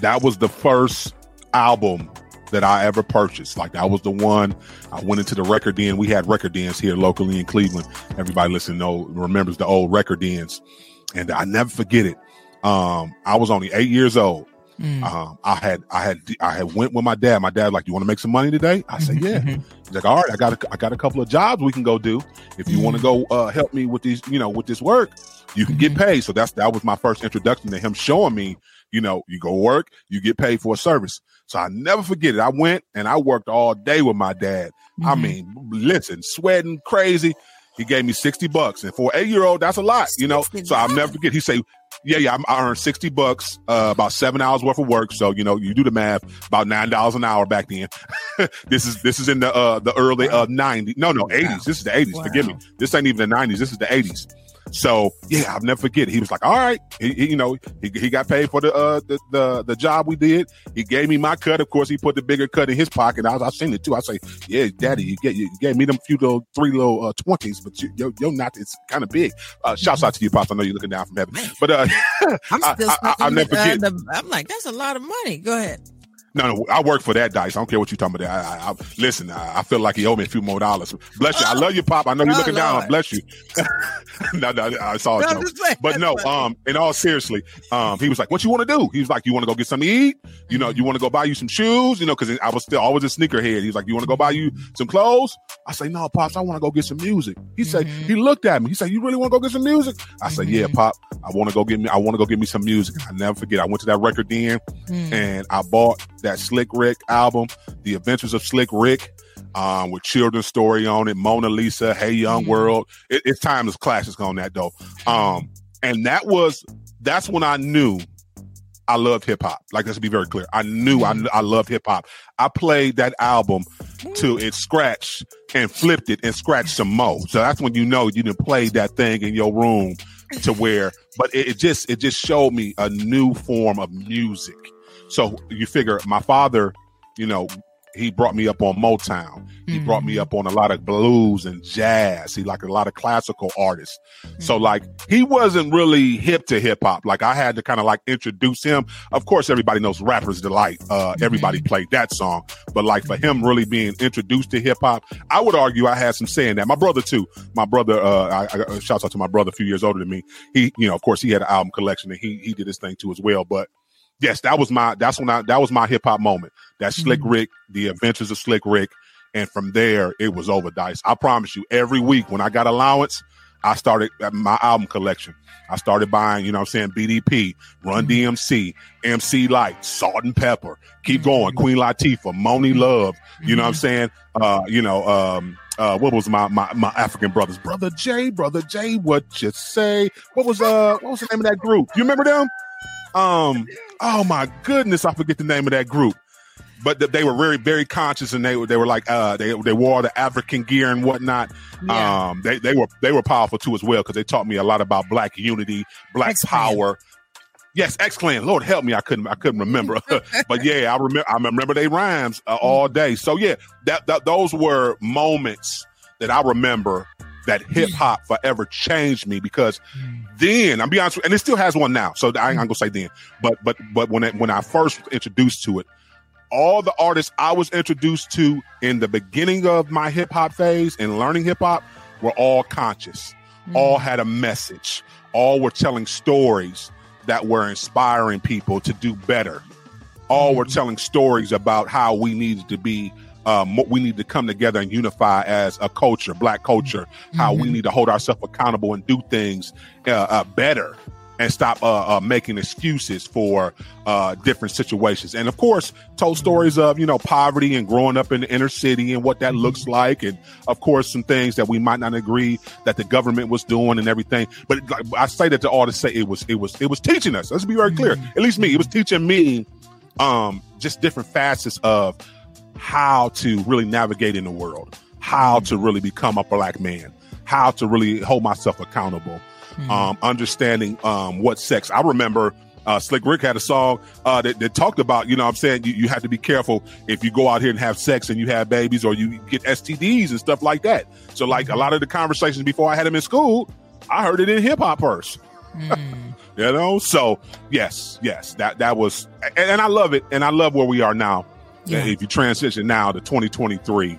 that was the first album that I ever purchased. Like that was the one I went into the record den. We had record dens here locally in Cleveland. Everybody listening know remembers the old record dens, and I never forget it. Um, I was only eight years old. Mm. Um, I had, I had, I had went with my dad. My dad like, "You want to make some money today?" I said, "Yeah." Mm-hmm. He's like, "All right, I got, a, I got a couple of jobs we can go do. If you mm. want to go uh, help me with these, you know, with this work, you can mm-hmm. get paid." So that's that was my first introduction to him showing me, you know, you go work, you get paid for a service. So I never forget it. I went and I worked all day with my dad. Mm-hmm. I mean, listen, sweating crazy. He gave me 60 bucks. And for an eight year old, that's a lot, you know? So I'll never forget. He say, yeah, yeah, I earned 60 bucks, uh, about seven hours worth of work. So, you know, you do the math, about $9 an hour back then. this is, this is in the, uh, the early, uh, 90s. No, no, 80s. Wow. This is the 80s. Wow. Forgive me. This ain't even the 90s. This is the 80s. So yeah, I'll never forget. It. He was like, "All right," he, he you know, he, he got paid for the, uh, the, the the job we did. He gave me my cut. Of course, he put the bigger cut in his pocket. I was, I seen it too. I say, "Yeah, Daddy, you get you gave me them few little three little uh, twenties, but you, yo, yo, not it's kind of big." Uh, shouts out to you, pops. I know you're looking down from heaven, but uh, I'm still I, I, I, never forget. The, I'm like, that's a lot of money. Go ahead. No, no, I work for that dice. I don't care what you're talking about. I, I, I listen, I, I, feel like he owed me a few more dollars. Bless you. I love you, Pop. I know you're oh, looking Lord. down. Bless you. no, no, I saw it. No, but no, um, in all seriously, um, he was like, "What you want to do?" He was like, "You want to go get something to eat? You know, you want to go buy you some shoes? You know, because I was still always a sneakerhead. He was like, "You want to go buy you some clothes?" I say, "No, pops, I want to go get some music." He said, mm-hmm. he looked at me. He said, "You really want to go get some music?" I mm-hmm. said, "Yeah, mm-hmm. pop. I want to go get me. I want to go get me some music." I never forget. I went to that record den mm-hmm. and I bought that Slick Rick album, The Adventures of Slick Rick, um, with Children's Story on it, Mona Lisa, Hey Young mm-hmm. World. It, it's timeless classics on that though. Um, and that was that's when I knew I loved hip hop. Like let's be very clear. I knew mm-hmm. I I loved hip hop. I played that album to it scratched and flipped it and scratched some more. So that's when you know you didn't play that thing in your room to where. But it, it just it just showed me a new form of music. So you figure my father you know, he brought me up on Motown. He mm-hmm. brought me mm-hmm. up on a lot of blues and jazz. He liked a lot of classical artists. Mm-hmm. So like he wasn't really hip to hip hop. Like I had to kind of like introduce him. Of course, everybody knows Rapper's Delight. Uh, mm-hmm. everybody played that song. But like for him really being introduced to hip hop, I would argue I had some saying that. My brother too. My brother, uh, I, I uh, shouts out to my brother a few years older than me. He, you know, of course, he had an album collection and he he did his thing too as well. But yes, that was my that's when I that was my hip hop moment. That Slick mm-hmm. Rick, the adventures of Slick Rick. And from there, it was over dice. I promise you, every week when I got allowance, I started uh, my album collection. I started buying, you know I'm saying, BDP, Run mm-hmm. DMC, MC Lyte, Salt-N-Pepa, keep mm-hmm. going, Queen Latifah, Monie Love, you know I'm saying? Uh, you know, um, uh, what was my, my my African brothers? Brother J, Brother J, what you say? What was uh what was the name of that group? You remember them? Um, oh my goodness, I forget the name of that group but they were very very conscious and they they were like uh they they wore the African gear and whatnot. Yeah. Um, they they were they were powerful too as well because they taught me a lot about black unity, black power. Yes, X Clan. Lord help me, I couldn't I couldn't remember, but yeah, I remember I remember they rhymes uh, all day. So yeah, that, that those were moments that I remember that hip hop forever changed me because then I'm be honest, and it still has one now. So I ain't gonna say then, but but but when it, when I first introduced to it, all the artists I was introduced to in the beginning of my hip hop phase and learning hip hop were all conscious, mm. all had a message, all were telling stories that were inspiring people to do better. All mm. were telling stories about how we needed to be um, we need to come together and unify as a culture, black culture, how mm-hmm. we need to hold ourselves accountable and do things uh, uh, better and stop uh, uh, making excuses for uh, different situations. And of course, told stories of you know poverty and growing up in the inner city and what that looks like, and of course some things that we might not agree that the government was doing and everything. But like, I say that to all to say it was it was it was teaching us. Let's be very clear. Mm-hmm. At least me, it was teaching me um, just different facets of how to really navigate in the world, how to really become a black man, how to really hold myself accountable mm-hmm. um, understanding um, what sex. I remember uh, Slick Rick had a song uh, that, that, talked about, you know what I'm saying, you, you have to be careful if you go out here and have sex and you have babies or you get STDs and stuff like that. So, like a lot of the conversations before I had them in school, I heard it in hip hop first. Mm. you know, so yes, yes, that that was, and, and, I love it, and I love where we are now. Yeah. If you transition now to 2023,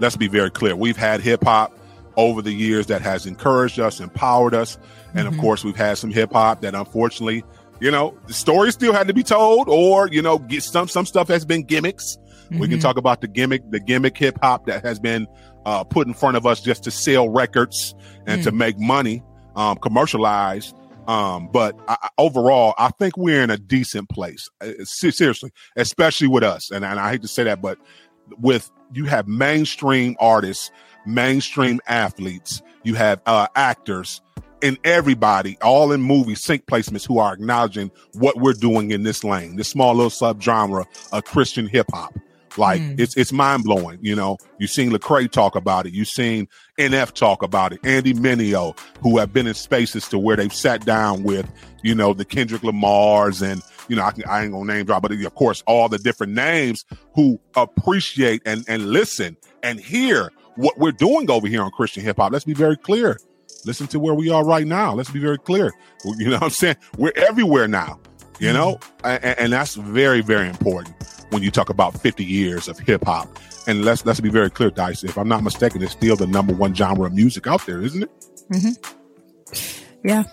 let's be very clear. We've had hip hop over the years that has encouraged us, empowered us. And mm-hmm. of course, we've had some hip hop that unfortunately, you know, the story still had to be told, or, you know, get some some stuff has been gimmicks. Mm-hmm. We can mm-hmm. talk about the gimmick, the gimmick hip hop that has been uh, put in front of us just to sell records and mm. to make money, um, commercialized. Um, but I, overall, I think we're in a decent place. Uh, seriously, especially with us. And, and I hate to say that, but with you have mainstream artists mainstream athletes, you have uh, actors, and everybody, all in movie sync placements, who are acknowledging what we're doing in this lane, this small little subgenre of Christian hip hop. Like mm. it's it's mind blowing. You know, you've seen Lecrae talk about it. You've seen NF talk about it. Andy Mineo, who have been in spaces to where they've sat down with, you know, the Kendrick Lamar's and you know, I, can, I ain't gonna name drop, but of course, all the different names who appreciate and and listen and hear what we're doing over here on Christian hip hop. Let's be very clear. Listen to where we are right now. Let's be very clear. You know what I'm saying? We're everywhere now, you know? Mm-hmm. And, and, that's very, very important when you talk about 50 years of hip hop. And let's let's be very clear, Dice. If I'm not mistaken, it's still the number one genre of music out there, isn't it? Mm-hmm. Yeah,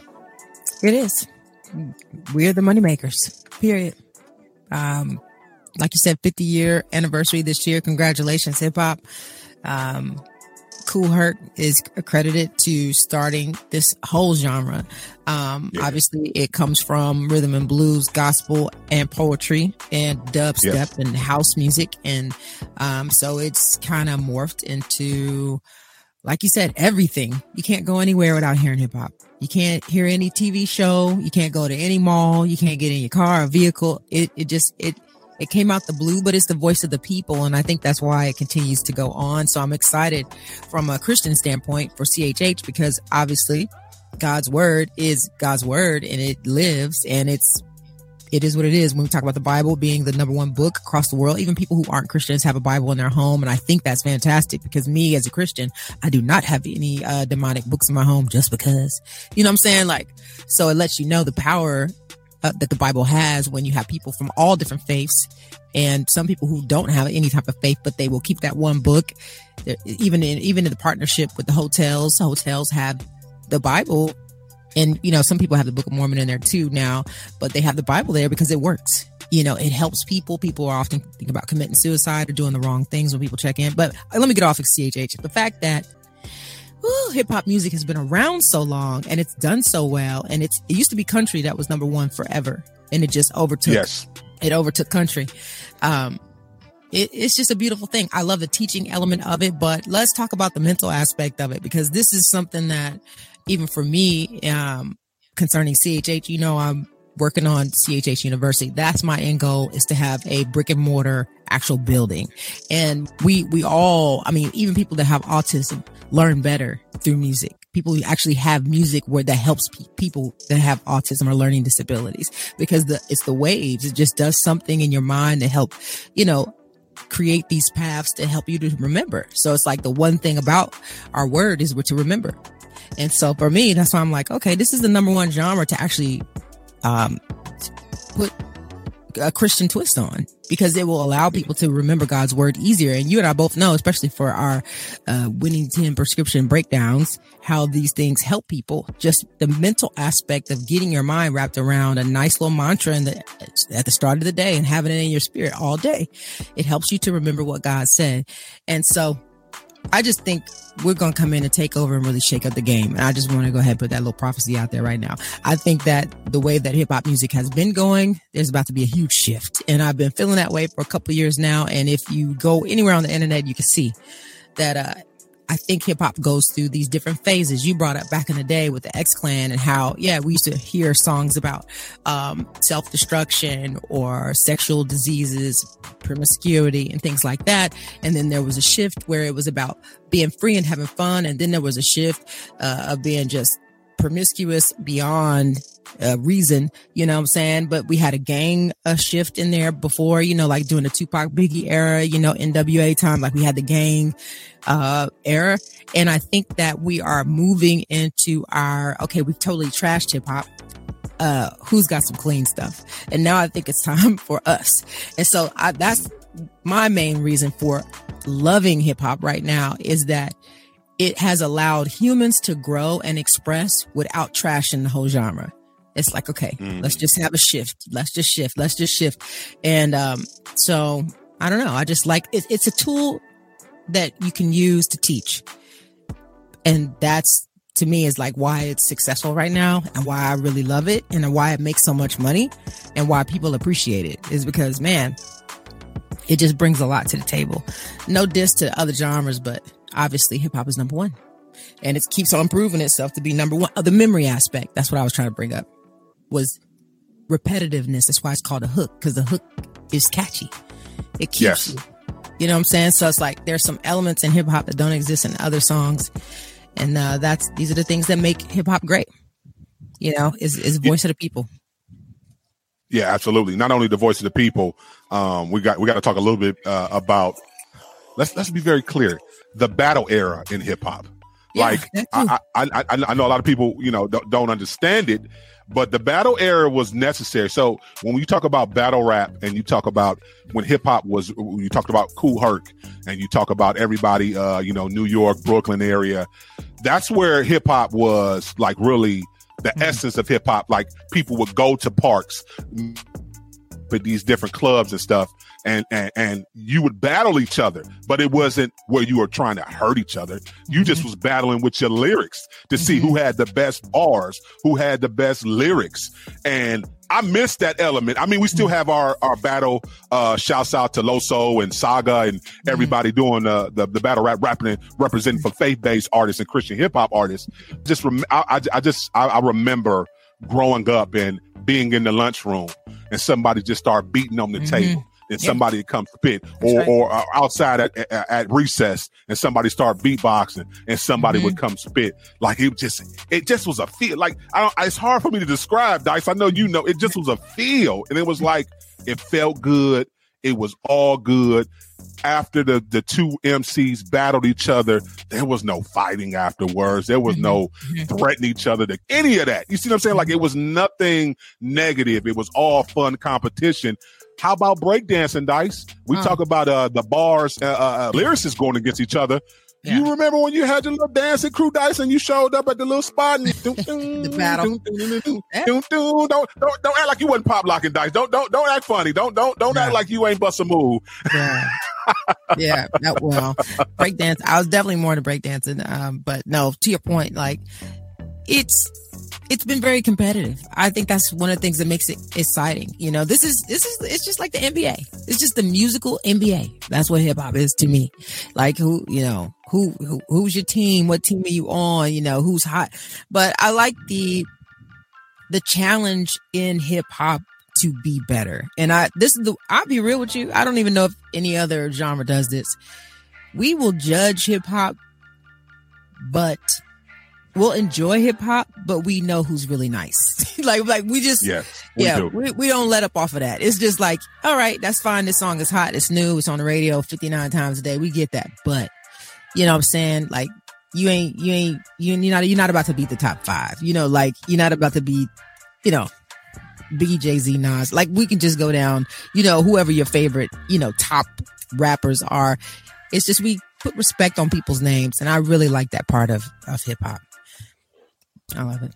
it is. We're the moneymakers, period. Um, like you said, 50 year anniversary this year. Congratulations, hip hop. Um, Kool Herc is accredited to starting this whole genre. Um, yeah. Obviously, it comes from rhythm and blues, gospel, and poetry, and dubstep yes. and house music, and um, so it's kind of morphed into, like you said, everything. You can't go anywhere without hearing hip hop. You can't hear any TV show. You can't go to any mall. You can't get in your car or vehicle. It it just it it came out the blue, but it's the voice of the people. And I think that's why it continues to go on. So I'm excited from a Christian standpoint for CHH because obviously God's word is God's word and it lives and it's it is what it is when we talk about the Bible being the number one book across the world. Even people who aren't Christians have a Bible in their home. And I think that's fantastic because me as a Christian, I do not have any uh, demonic books in my home just because, you know what I'm saying? Like, so it lets you know the power uh, that the Bible has when you have people from all different faiths and some people who don't have any type of faith, but they will keep that one book. Even in even in the partnership with the hotels, hotels have the Bible, and you know some people have the Book of Mormon in there too now, but they have the Bible there because it works. You know, it helps people. People are often thinking about committing suicide or doing the wrong things when people check in. But uh, let me get off of CHH. The fact that hip hop music has been around so long and it's done so well. And it's it used to be country that was number one forever, and it just overtook. Yes. It overtook country. Um, it, it's just a beautiful thing. I love the teaching element of it, but let's talk about the mental aspect of it because this is something that, even for me, um, concerning CHH, you know, I'm working on CHH University. That's my end goal is to have a brick and mortar actual building. And we, we all, I mean, even people that have autism learn better through music. People who actually have music where that helps pe- people that have autism or learning disabilities because the, it's the waves. It just does something in your mind to help, you know, create these paths to help you to remember. So it's like the one thing about our word is what to remember. And so for me, that's why I'm like, okay, this is the number one genre to actually um, put a Christian twist on because it will allow people to remember God's word easier. And you and I both know, especially for our uh, winning 10 prescription breakdowns, how these things help people. Just the mental aspect of getting your mind wrapped around a nice little mantra the, at the start of the day and having it in your spirit all day. It helps you to remember what God said. And so I just think we're going to come in and take over and really shake up the game. And I just want to go ahead and put that little prophecy out there right now. I think that the way that hip hop music has been going, there's about to be a huge shift. And I've been feeling that way for a couple years now. And if you go anywhere on the internet, you can see that, uh, I think hip hop goes through these different phases. You brought up back in the day with the X Clan and how, yeah, we used to hear songs about um, self destruction or sexual diseases, promiscuity, and things like that. And then there was a shift where it was about being free and having fun. And then there was a shift uh, of being just promiscuous beyond uh, reason, you know what I'm saying? But we had a gang a shift in there before, you know, like during the Tupac Biggie era, you know, NWA time, like we had the gang uh era. And I think that we are moving into our okay, we've totally trashed hip hop. Uh, who's got some clean stuff? And now I think it's time for us. And so I, that's my main reason for loving hip hop right now is that it has allowed humans to grow and express without trashing the whole genre. It's like, okay, mm. let's just have a shift. Let's just shift. Let's just shift. And um, so I don't know. I just like it, it's a tool that you can use to teach. And that's to me is like why it's successful right now and why I really love it and why it makes so much money and why people appreciate it is because man, it just brings a lot to the table. No diss to other genres, but obviously hip hop is number one. And it keeps on proving itself to be number one. Oh, the memory aspect. That's what I was trying to bring up was repetitiveness. That's why it's called a hook because the hook is catchy. It keeps yes. you. You know what I'm saying? So it's like there's some elements in hip hop that don't exist in other songs, and uh, that's these are the things that make hip hop great. You know, is is voice yeah. of the people. Yeah, absolutely. Not only the voice of the people. Um, we got we got to talk a little bit uh, about. Let's let's be very clear. The battle era in hip hop. Yeah, like I, I, I I know a lot of people you know don't, don't understand it but the battle era was necessary. So when you talk about battle rap and you talk about when hip hop was, you talked about Kool Herc and you talk about everybody, uh, you know, New York, Brooklyn area. That's where hip hop was like really the mm-hmm. essence of hip hop. Like people would go to parks, but these different clubs and stuff and, and and you would battle each other, but it wasn't where you were trying to hurt each other. You mm-hmm. just was battling with your lyrics to see mm-hmm. who had the best bars, who had the best lyrics. And I missed that element. I mean, we still mm-hmm. have our our battle. Uh, shouts out to Loso and Saga and mm-hmm. everybody mm-hmm. doing the, the, the battle rap rapping representing for faith based artists and Christian hip hop artists. Just rem- I, I, I just I, I remember growing up and being in the lunchroom and somebody just start beating on the mm-hmm. table and yep. somebody would come spit, or right. or uh, outside at, at, at, recess and somebody start beatboxing and somebody mm-hmm. would come spit. Like it just it just was a feel. Like I don't. It's hard for me to describe, Dice. I know you know. It just was a feel, and it was like it felt good. It was all good. After the the two MCs battled each other, there was no fighting afterwards. There was no mm-hmm. threatening each other to any of that. You see what I'm saying? Like it was nothing negative. It was all fun competition. How about breakdancing, Dice? We talk about uh, the bars, uh, uh, uh lyricists going against each other. Yeah. You remember when you had your little dancing crew dice and you showed up at the little spot and the battle. don't, don't don't act like you wasn't pop locking dice. Don't don't don't act funny. Don't don't don't yeah. act like you ain't bust a move. Yeah. that, well, breakdance. I was definitely more into breakdancing. Um, but no, to your point, like it's it's been very competitive. I think that's one of the things that makes it exciting. You know, this is this is it's just like the NBA. It's just the musical NBA. That's what hip hop is to me. Like who, you know, who, who who's your team? What team are you on? You know, who's hot? But I like the the challenge in hip hop to be better. And I this is the I'll be real with you. I don't even know if any other genre does this. We will judge hip hop, but we'll enjoy hip hop, but we know who's really nice. like, like we just, yeah, we yeah, do. we, we don't let up off of that. It's just like, all right, that's fine. This song is hot. It's new. It's on the radio 59 times a day. We get that. But, you know what I'm saying? Like, you ain't, you ain't, you, you're not, you're not about to beat the top five. You know, like, you're not about to beat, you know, Biggie, Jay Z, Nas. Like, we can just go down, you know, whoever your favorite, you know, top rappers are. It's just we put respect on people's names. And I really like that part of, of hip hop. I love it.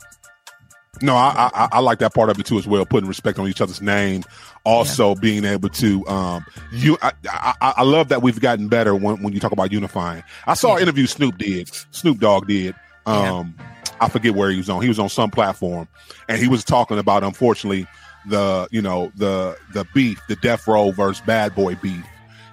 No, I, I, I like that part of it too as well. Putting respect on each other's name, also yeah. being able to um you I, I, I love that we've gotten better when when you talk about unifying. I saw yeah. an interview Snoop did, Snoop Dogg did. Um, yeah. I forget where he was on. He was on some platform, and he was talking about unfortunately the you know the the beef, the Death Row versus Bad Boy beef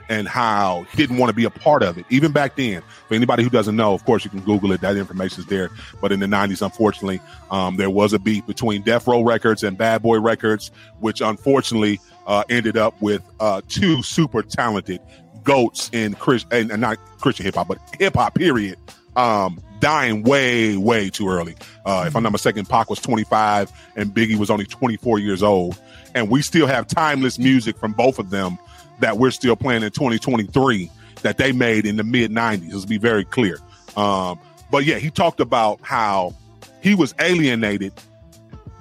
and how he didn't want to be a part of it. Even back then, for anybody who doesn't know, of course, you can Google it. That information is there. But in the 90s, unfortunately, um, there was a beef between Death Row Records and Bad Boy Records, which unfortunately uh, ended up with uh, two super talented goats in Chris and, and not Christian hip hop, but hip hop period. Um, dying way, way too early. Uh, if I'm not mistaken, Pac was 25 and Biggie was only 24 years old. And we still have timeless music from both of them that we're still playing in 2023 that they made in the mid 90s. Let's be very clear. Um, but yeah, he talked about how he was alienated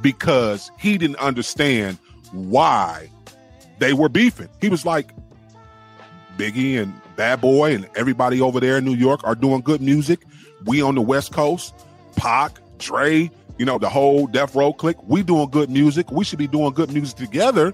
because he didn't understand why they were beefing. He was like, Biggie and Bad Boy and everybody over there in New York are doing good music. We on the West Coast, Pac, Dre, you know, the whole Death Row clique, we doing good music. We should be doing good music together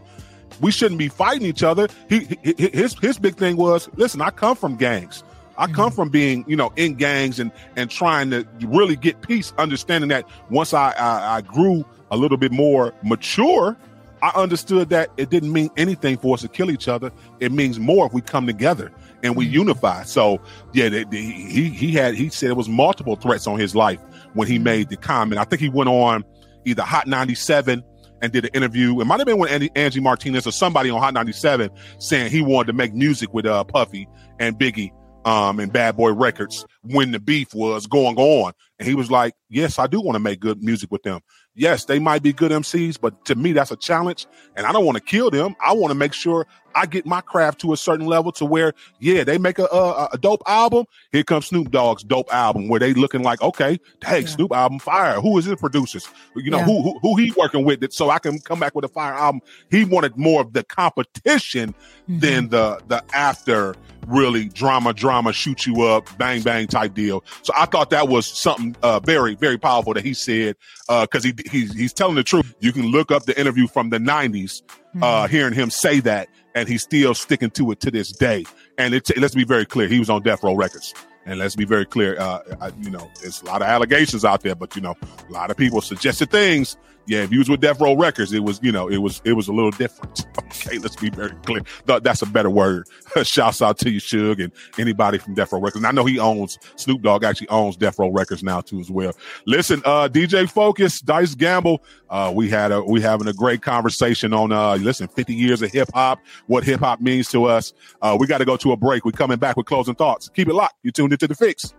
we shouldn't be fighting each other. He, his his big thing was, listen, I come from gangs. I come mm-hmm. from being, you know, in gangs and and trying to really get peace, understanding that once I, I, I grew a little bit more mature, I understood that it didn't mean anything for us to kill each other. It means more if we come together and we mm-hmm. unify. So yeah, he he had he said it was multiple threats on his life when he made the comment. I think he went on either Hot 97 and did an interview. It might have been with Andy, Angie Martinez or somebody on Hot 97 saying he wanted to make music with uh, Puffy and Biggie um, and Bad Boy Records when the beef was going on. And he was like, Yes, I do want to make good music with them yes, they might be good MCs, but to me, that's a challenge. And I don't want to kill them. I want to make sure I get my craft to a certain level to where, yeah, they make a, a, a dope album. Here comes Snoop Dogg's dope album where they looking like, okay, hey, yeah. Snoop album fire. Who is his producers? You know, yeah. who, who, who he working with it so I can come back with a fire album. He wanted more of the competition mm-hmm. than the, the after really drama, drama, shoot you up, bang, bang type deal. So I thought that was something uh, very, very powerful that he said because uh, he he's he's telling the truth. You can look up the interview from the '90s, uh, mm-hmm. hearing him say that, and he's still sticking to it to this day. And it, let's be very clear, he was on Death Row Records. And let's be very clear, uh, I, you know, there's a lot of allegations out there, but you know, a lot of people suggested things. Yeah, if you was with Death Row Records, it was, you know, it was, it was a little different. Okay, let's be very clear. That's a better word. Shouts out to you, Suge, and anybody from Death Row Records. And I know he owns Snoop Dogg actually owns Death Row Records now too as well. Listen, uh, DJ Focus, Dice Gamble. Uh, we had a we having a great conversation on uh, listen, 50 years of hip hop, what hip hop means to us. Uh, we got to go to a break. We're coming back with closing thoughts. Keep it locked. You tuned into the fix.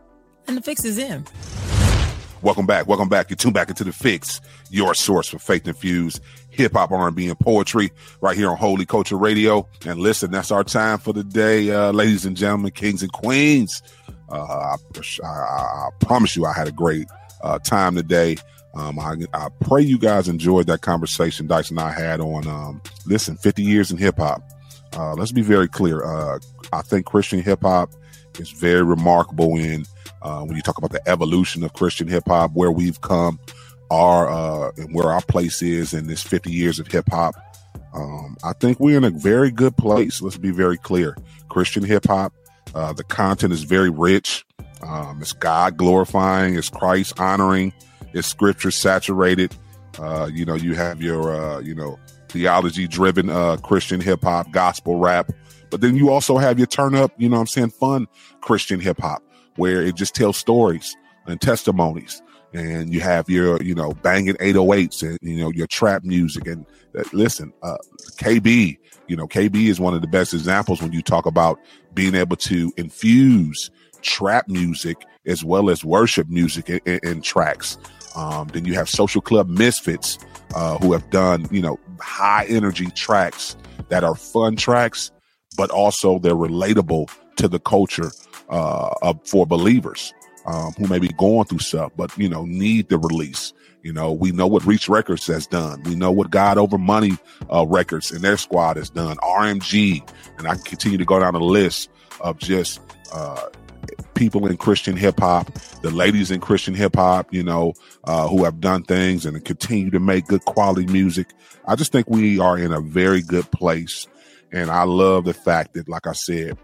And the fix is in. Welcome back. Welcome back. You tune back into the fix, your source for faith infused hip hop, R&B, and poetry right here on Holy Culture Radio. And listen, that's our time for the day, uh, ladies and gentlemen, kings and queens. Uh, I, I, promise you, I had a great uh, time today. Um, I, I, pray you guys enjoyed that conversation Dice and I had on, um, listen, 50 years in hip hop. Uh, let's be very clear. Uh, I think Christian hip hop is very remarkable in uh, when you talk about the evolution of Christian hip hop, where we've come, our uh, and where our place is in this 50 years of hip hop. Um, I think we're in a very good place. Let's be very clear. Christian hip hop, uh, the content is very rich. Um, it's God glorifying, it's Christ honoring, it's scripture saturated. Uh, you know, you have your, uh, you know, theology driven uh, Christian hip hop, gospel rap. But then you also have your turn up, you know I'm saying, fun Christian hip hop where it just tells stories and testimonies. And you have your, you know, banging 808s and, you know, your trap music. And uh, listen, uh, KB, you know, KB is one of the best examples when you talk about being able to infuse trap music as well as worship music in, in, in tracks. Um, then you have Social Club Misfits, uh, who have done, you know, high energy tracks that are fun tracks, but also they're relatable to the culture uh, for believers um, who may be going through stuff, but you know need the release. You know, we know what Reach Records has done. We know what God Over Money uh, Records and their squad has done. RMG, and I continue to go down the list of just uh, people in Christian hip hop, the ladies in Christian hip hop, you know, uh, who have done things and continue to make good quality music. I just think we are in a very good place. And I love the fact that, like I said,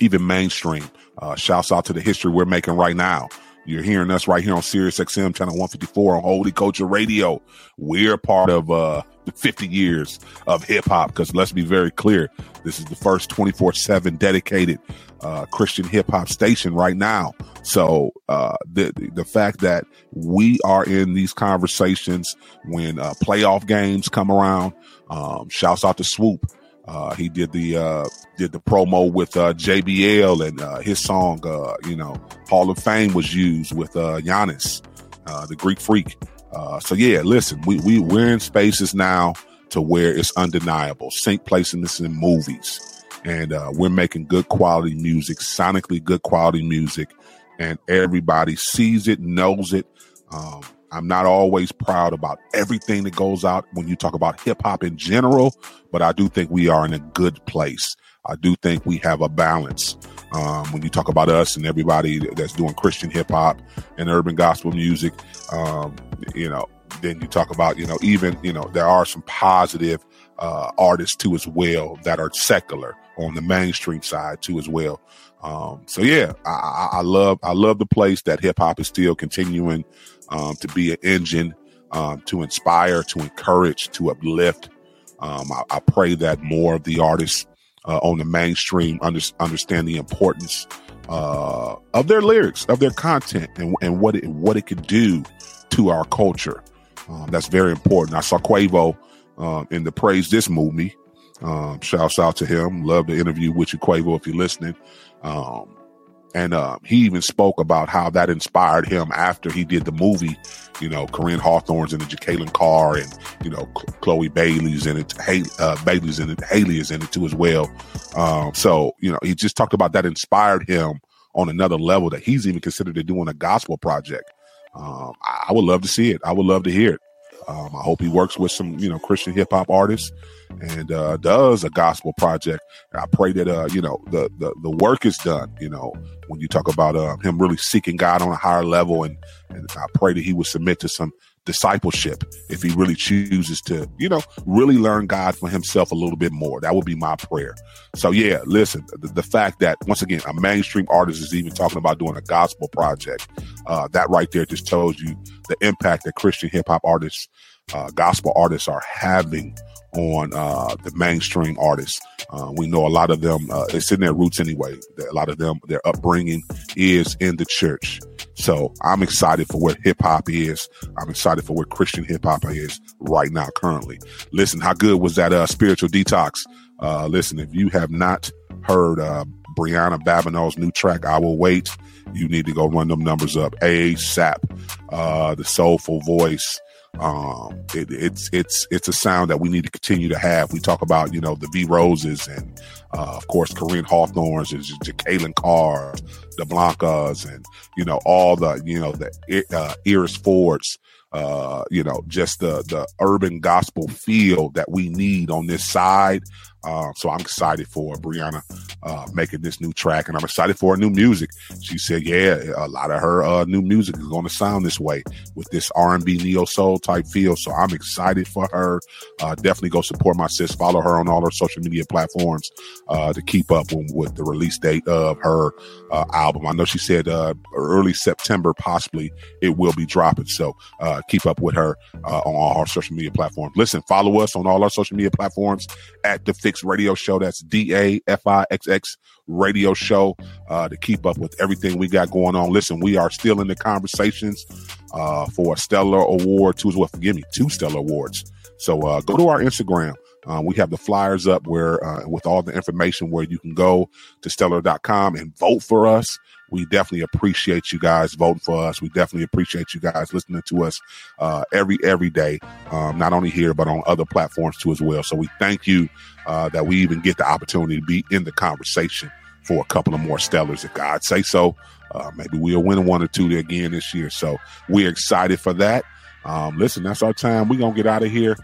even mainstream. Uh, shouts out to the history we're making right now. You're hearing us right here on Sirius XM channel 154 on Holy Culture Radio. We're part of uh, the 50 years of hip hop because let's be very clear, this is the first 24 7 dedicated uh, Christian hip hop station right now. So uh, the the fact that we are in these conversations when uh, playoff games come around, um, shouts out to Swoope. Uh, he did the uh, did the promo with uh, JBL and uh, his song, uh, you know, Hall of Fame was used with uh, Giannis, uh, the Greek Freak. Uh, so yeah, listen, we we we're in spaces now to where it's undeniable. Sync placing this in movies, and uh, we're making good quality music, sonically good quality music, and everybody sees it, knows it. Um, I'm not always proud about everything that goes out when you talk about hip hop in general, but I do think we are in a good place. I do think we have a balance. Um, when you talk about us and everybody that's doing Christian hip hop and urban gospel music, um, you know, then you talk about, you know, even, you know, there are some positive uh, artists too as well that are secular on the mainstream side too as well. Um, so yeah, I, I, love I love the place that hip hop is still continuing um, to be an engine um, to inspire, to encourage, to uplift. Um, I, I, pray that more of the artists uh, on the mainstream under, understand the importance uh, of their lyrics, of their content, and, and what it what it could do to our culture. Um, that's very important. I saw Quavo uh, in the Praise This movie. Um, shouts out to him. Love the interview with you, Quavo, if you're listening. Um, and uh, he even spoke about how that inspired him after he did the movie. You know, Koryn Hawthorne's in it, Jekalyn Carr, and you know, Chloe Bailey's in it, Hay- uh, Bailey's in it, Hailey is in it too as well. Um, so you know, he just talked about that inspired him on another level that he's even considered to doing a gospel project. Um, I, I would love to see it. I would love to hear it. Um, I hope he works with some, you know, Christian hip hop artists and uh, does a gospel project. I pray that uh, you know the, the the work is done. You know, when you talk about uh, him really seeking God on a higher level, and and I pray that he would submit to some discipleship if he really chooses to, you know, really learn God for himself a little bit more. That would be my prayer. So yeah, listen, the, the fact that once again a mainstream artist is even talking about doing a gospel project, uh, that right there just tells you the impact that Christian hip hop artists, uh, gospel artists are having on uh, the mainstream artists. Uh, we know a lot of them, uh, it's in their roots anyway. A lot of them, their upbringing is in the church. So I'm excited for where hip hop is. I'm excited for where Christian hip hop is right now, currently. Listen, how good was that uh, spiritual detox? Uh, listen, if you have not heard uh, Brianna Babineaux's new track, I Will Wait, you need to go run them numbers up. ASAP, uh, the soulful voice. Um, it, it's it's it's a sound that we need to continue to have. We talk about you know the V Roses and uh, of course Koryn Hawthornes and Jekalyn Carr, the Blancas, and you know all the you know the uh, Iris Fords. Uh, you know, just the the urban gospel feel that we need on this side uh, so I'm excited for Brianna uh, making this new track, and I'm excited for her new music. She said, "Yeah, a lot of her uh, new music is going to sound this way with this R&B neo soul type feel." So I'm excited for her. Uh, definitely go support my sis. Follow her on all her social media platforms uh, to keep up with, with, the release date of her uh, album. I know she said early September, possibly it will be dropping. So keep up with her on all our social media platforms. Listen, follow us on all our social media platforms at the Fixx Radio Show. That's D A F I X X Radio Show uh, to keep up with everything we got going on. Listen, we are still in the conversations uh, for a Stellar Award, two as well. Forgive me, two Stellar Awards. So uh, go to our Instagram. Uh, we have the flyers up where, uh, with all the information, where you can go to stellar.com and vote for us we definitely appreciate you guys voting for us. We definitely appreciate you guys listening to us uh, every every day, um, not only here but on other platforms too as well. So we thank you uh, that we even get the opportunity to be in the conversation for a couple of more stellars, if God say so. Uh, maybe we'll win one or two again this year. So we're excited for that. Um, listen, that's our time. We're gonna get out of here.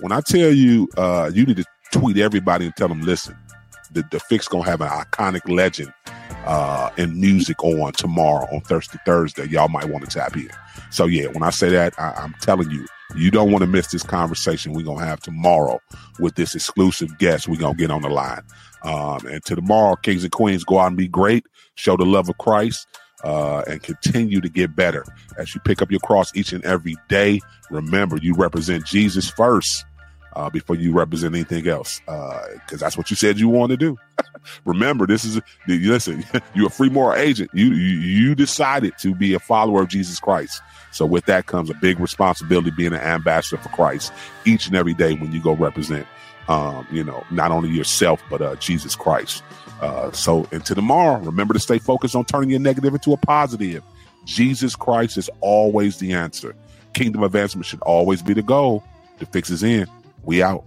When I tell you, uh, you need to tweet everybody and tell them, listen, the, the fix gonna have an iconic legend uh, and music on tomorrow on Thursday, Thursday. Y'all might want to tap in. So yeah, when I say that, I, I'm telling you, you don't want to miss this conversation we're gonna have tomorrow with this exclusive guest we're gonna get on the line. Um, and to tomorrow, Kings and Queens, go out and be great, show the love of Christ, uh, and continue to get better as you pick up your cross each and every day. Remember, you represent Jesus first uh, before you represent anything else, because uh, that's what you said you want to do. Remember, this is listen. You're a free moral agent. You, you you decided to be a follower of Jesus Christ. So with that comes a big responsibility being an ambassador for Christ each and every day when you go represent, um, you know, not only yourself but uh, Jesus Christ. Uh, so until tomorrow, remember to stay focused on turning your negative into a positive. Jesus Christ is always the answer. Kingdom advancement should always be the goal. The fix is in. We out.